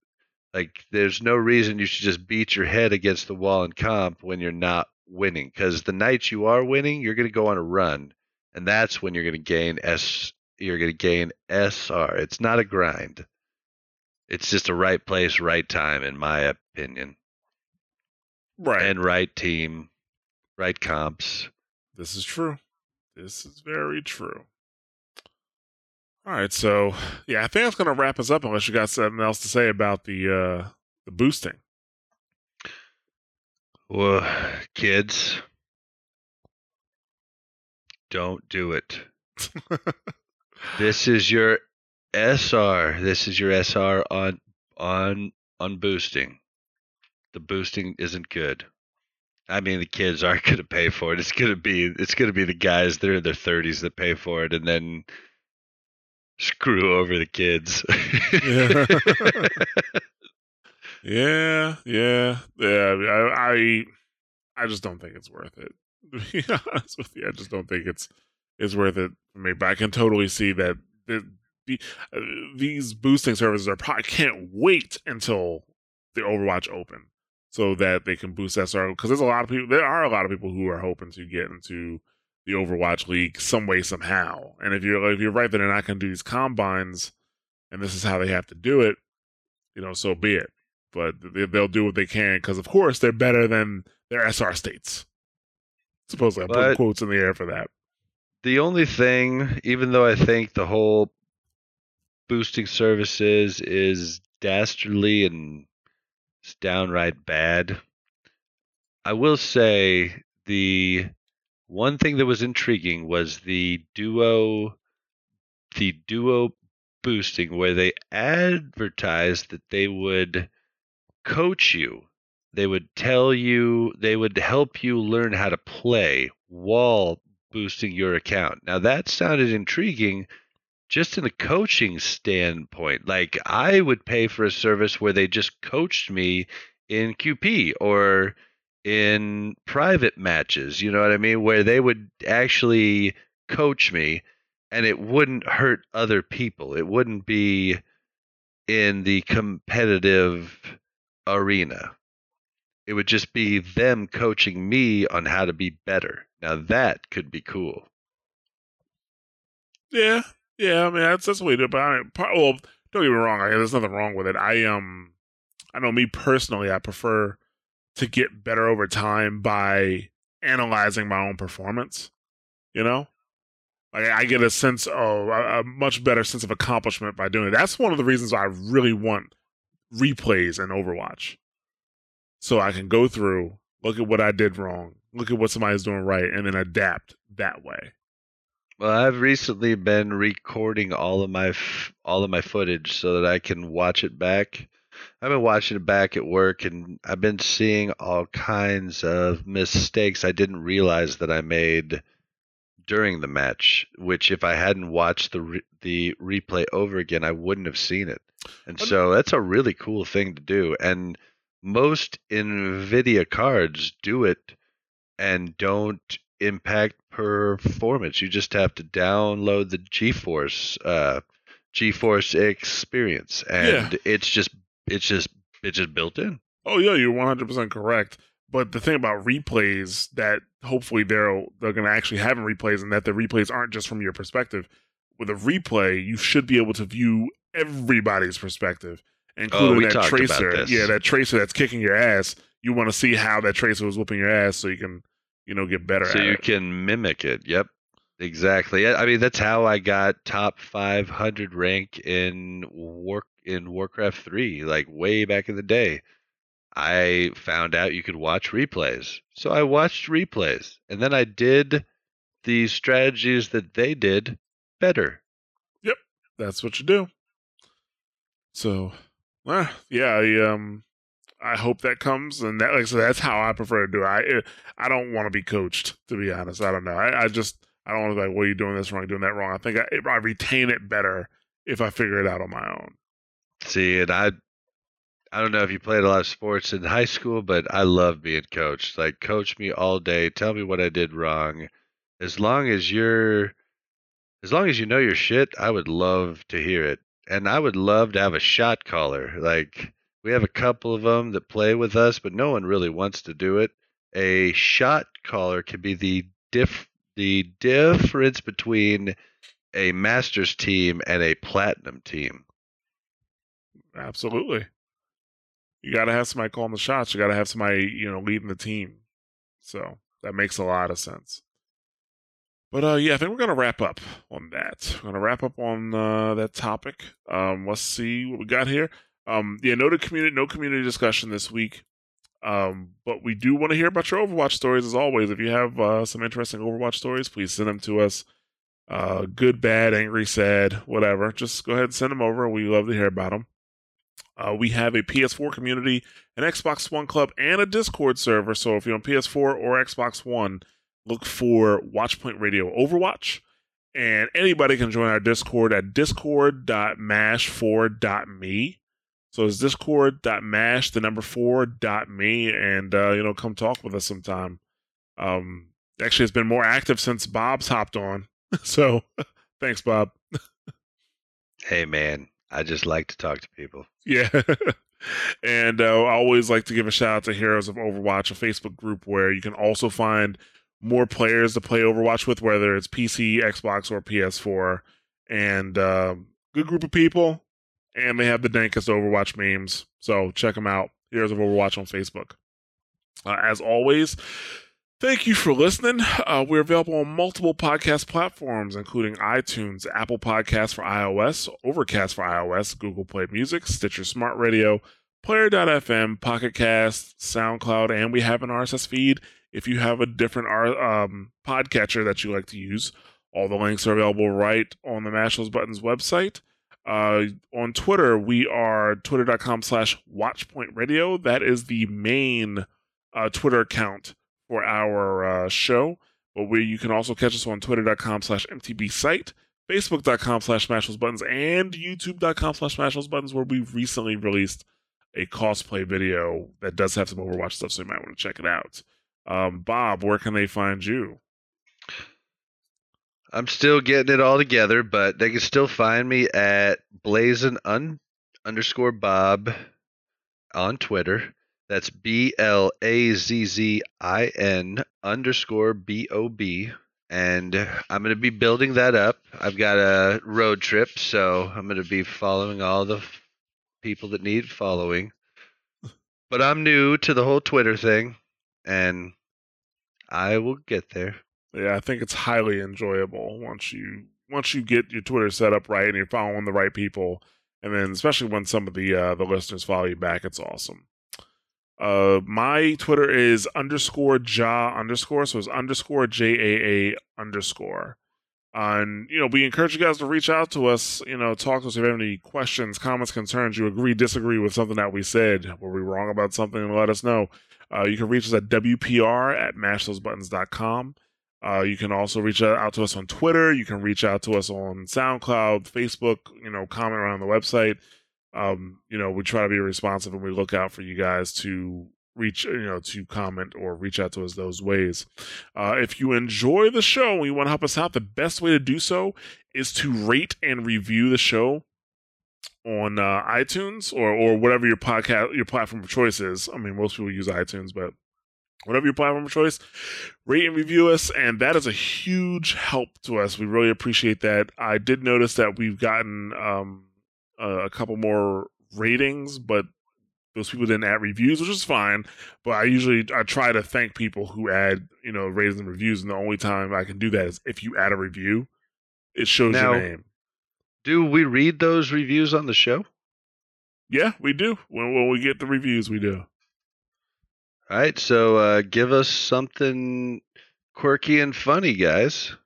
B: Like, there's no reason you should just beat your head against the wall in comp when you're not winning. Because the nights you are winning, you're going to go on a run, and that's when you're going to gain S you're going to gain SR. It's not a grind. It's just a right place, right time, in my opinion,
A: Right.
B: and right team, right comps.
A: This is true. This is very true. All right, so yeah, I think that's gonna wrap us up unless you got something else to say about the uh the boosting.
B: Well, kids, don't do it. <laughs> This is your SR. This is your SR on on on boosting. The boosting isn't good. I mean, the kids aren't going to pay for it. It's going to be it's going to be the guys that are in their 30s that pay for it, and then screw over the kids. <laughs>
A: Yeah. yeah, yeah, yeah. I, I I just don't think it's worth it. <laughs> To be honest with you, I just don't think it's it's worth it for me. But I can totally see that the, the uh, these boosting services are probably can't wait until the Overwatch open so that they can boost SR because there's a lot of people. There are a lot of people who are hoping to get into the Overwatch League some way somehow. And if you're if you're right that they're not going to do these combines, and this is how they have to do it, you know, so be it. But they, they'll do what they can because, of course, they're better than their SR states. Supposedly, I'm putting quotes in the air for that.
B: the only thing, even though I think the whole boosting services is dastardly and it's downright bad, I will say the one thing that was intriguing was the duo, the duo boosting where they advertised that they would coach you. They would tell you, they would help you learn how to play while boosting your account. Now that sounded intriguing just in the coaching standpoint. Like I would pay for a service where they just coached me in QP or in private matches, you know what I mean, where they would actually coach me and it wouldn't hurt other people. It wouldn't be in the competitive arena. It would just be them coaching me on how to be better. Now that could be cool.
A: Yeah, yeah. I mean, that's that's way to do. But I mean, well, don't get me wrong. I, there's nothing wrong with it. I um, I know me personally, I prefer to get better over time by analyzing my own performance. You know, like I get a sense of a, much better sense of accomplishment by doing it. That's one of the reasons I really want replays in Overwatch, so I can go through, look at what I did wrong, look at what somebody's doing right, and then adapt that way.
B: Well, I've recently been recording all of my f- all of my footage so that I can watch it back. I've been watching it back at work and I've been seeing all kinds of mistakes I didn't realize that I made during the match, which if I hadn't watched the re- the replay over again, I wouldn't have seen it. And so that's a really cool thing to do. And most Nvidia cards do it and don't impact performance. You just have to download the GeForce uh GeForce experience and it's just it's just it's just built in.
A: Oh yeah, you're 100 percent correct. But the thing about replays that hopefully they're they're going to actually have in replays, and that the replays aren't just from your perspective. With a replay, you should be able to view everybody's perspective, including
B: Oh,
A: that tracer. Yeah, that tracer that's kicking your ass. You want to see how that tracer was whooping your ass, so you can you know get better
B: So you
A: it.
B: can mimic it. Yep. Exactly. I I mean that's how I got top 500 rank in War in Warcraft 3 like way back in the day. I found out you could watch replays. So I watched replays and then I did the strategies that they did better.
A: Yep, that's what you do. So, well, yeah, I, um, I hope that comes, and that, like said, that's how I prefer to do it. I, I don't want to be coached, to be honest. I don't know. I, I just, I don't want to be like, well, you're doing this wrong, you're doing that wrong. I think I, I retain it better if I figure it out on my own.
B: See, and I I don't know if you played a lot of sports in high school, but I love being coached. Like coach me all day, tell me what I did wrong. As long as you're as long as you know your shit, I would love to hear it. And I would love to have a shot caller. Like we have a couple of them that play with us, but no one really wants to do it. A shot caller can be the diff the difference between a Masters team and a Platinum team.
A: Absolutely. You got to have somebody calling the shots. You got to have somebody, you know, leading the team. So that makes a lot of sense. But uh, yeah, I think we're gonna wrap up on that. We're gonna wrap up on uh, that topic. Um, let's see what we got here. Um, yeah, no community, no community discussion this week. Um, but we do want to hear about your Overwatch stories as always. If you have uh, some interesting Overwatch stories, please send them to us. Uh, good, bad, angry, sad, whatever. Just go ahead and send them over. We love to hear about them. Uh, we have a PS4 community, an Xbox One club, and a Discord server. So if you're on PS4 or Xbox One, look for Watchpoint Radio Overwatch. And anybody can join our Discord at discord.mash4.me. So it's discord.mash, the number four dot me, and uh, you know, come talk with us sometime. Um, actually, it's been more active since Bob's hopped on. <laughs> so <laughs> thanks, Bob. <laughs>
B: Hey, man, I just like to talk to people.
A: Yeah. <laughs> and uh, I always like to give a shout out to Heroes of Overwatch, a Facebook group where you can also find more players to play Overwatch with, whether it's PC, Xbox, or PS4. And uh, good group of people and they have the dankest Overwatch memes. So check them out. Heroes of Overwatch on Facebook. Uh, as always, thank you for listening. Uh, we're available on multiple podcast platforms, including iTunes, Apple Podcasts for iOS, Overcast for iOS, Google Play Music, Stitcher Smart Radio, Player.fm, Pocket Cast, SoundCloud, and we have an RSS feed if you have a different um, podcatcher that you like to use. All the links are available right on the Mash Those Buttons website. Uh, on Twitter, we are twitter.com slash watchpointradio. That is the main uh, Twitter account for our uh, show. But we, you can also catch us on twitter.com slash MTB site, facebook.com slash buttons, and youtube.com slash buttons, where we've recently released a cosplay video that does have some Overwatch stuff, so you might want to check it out. Um, Bob, where can they find you?
B: I'm still getting it all together, but they can still find me at blazin un underscore bob on Twitter. That's B L A Z Z I N underscore B O B. And I'm going to be building that up. I've got a road trip, so I'm going to be following all the people that need following. But I'm new to the whole Twitter thing, and I will get there
A: yeah, I think it's highly enjoyable once you once you get your Twitter set up right and you're following the right people, and then especially when some of the uh, the listeners follow you back, it's awesome. Uh, my Twitter is underscore ja underscore, so it's underscore j a a underscore. And you know, we encourage you guys to reach out to us. You know, talk to us if you have any questions, comments, concerns. You agree, disagree with something that we said. Were we wrong about something? Let us know. Uh, you can reach us at wpr at mashthosebuttons.com. Uh, you can also reach out to us on Twitter. You can reach out to us on SoundCloud, Facebook. You know, comment around the website. Um, you know, we try to be responsive and we look out for you guys to reach, you know, to comment or reach out to us those ways. Uh, if you enjoy the show and you want to help us out, the best way to do so is to rate and review the show on uh, iTunes or or whatever your podcast your platform of choice is. I mean, most people use iTunes, but whatever your platform of choice, rate and review us, and that is a huge help to us. We really appreciate that. I did notice that we've gotten um, a couple more ratings, but those people didn't add reviews, which is fine. But I usually I try to thank people who add you know ratings and reviews, and the only time I can do that is if you add a review, it shows now, your name.
B: Do we read those reviews on the show?
A: Yeah, we do. When when we get the reviews, we do.
B: All right, so uh, give us something quirky and funny, guys.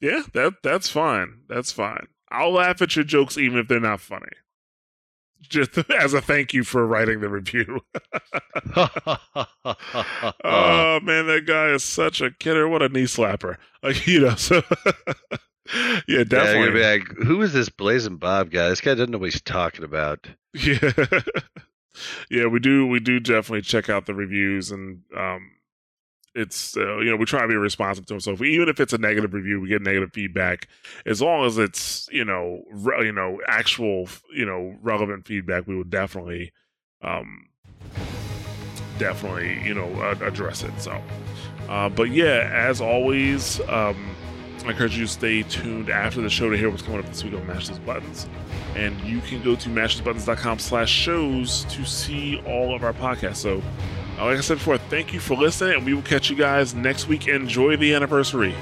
A: Yeah, that that's fine. That's fine. I'll laugh at your jokes even if they're not funny. Just <laughs> as a thank you for writing the review. <laughs> oh man, that guy is such a kidder. What a knee slapper. Like you know, so <laughs> yeah, definitely.
B: Yeah, like, who is this Blazing Bob guy? This guy doesn't know what he's talking about.
A: Yeah yeah, we do. We do definitely check out the reviews, and um, it's uh, you know we try to be responsive to them. So if we, even if it's a negative review, we get negative feedback. As long as it's you know re- you know actual you know relevant feedback, we would definitely um, definitely you know uh, address it. So, uh, but yeah, as always. Um, I encourage you to stay tuned after the show to hear what's coming up this week on Mash Those Buttons. And you can go to mashthosebuttons.com slash shows to see all of our podcasts. So, uh, like I said before, thank you for listening, and we will catch you guys next week. Enjoy the anniversary.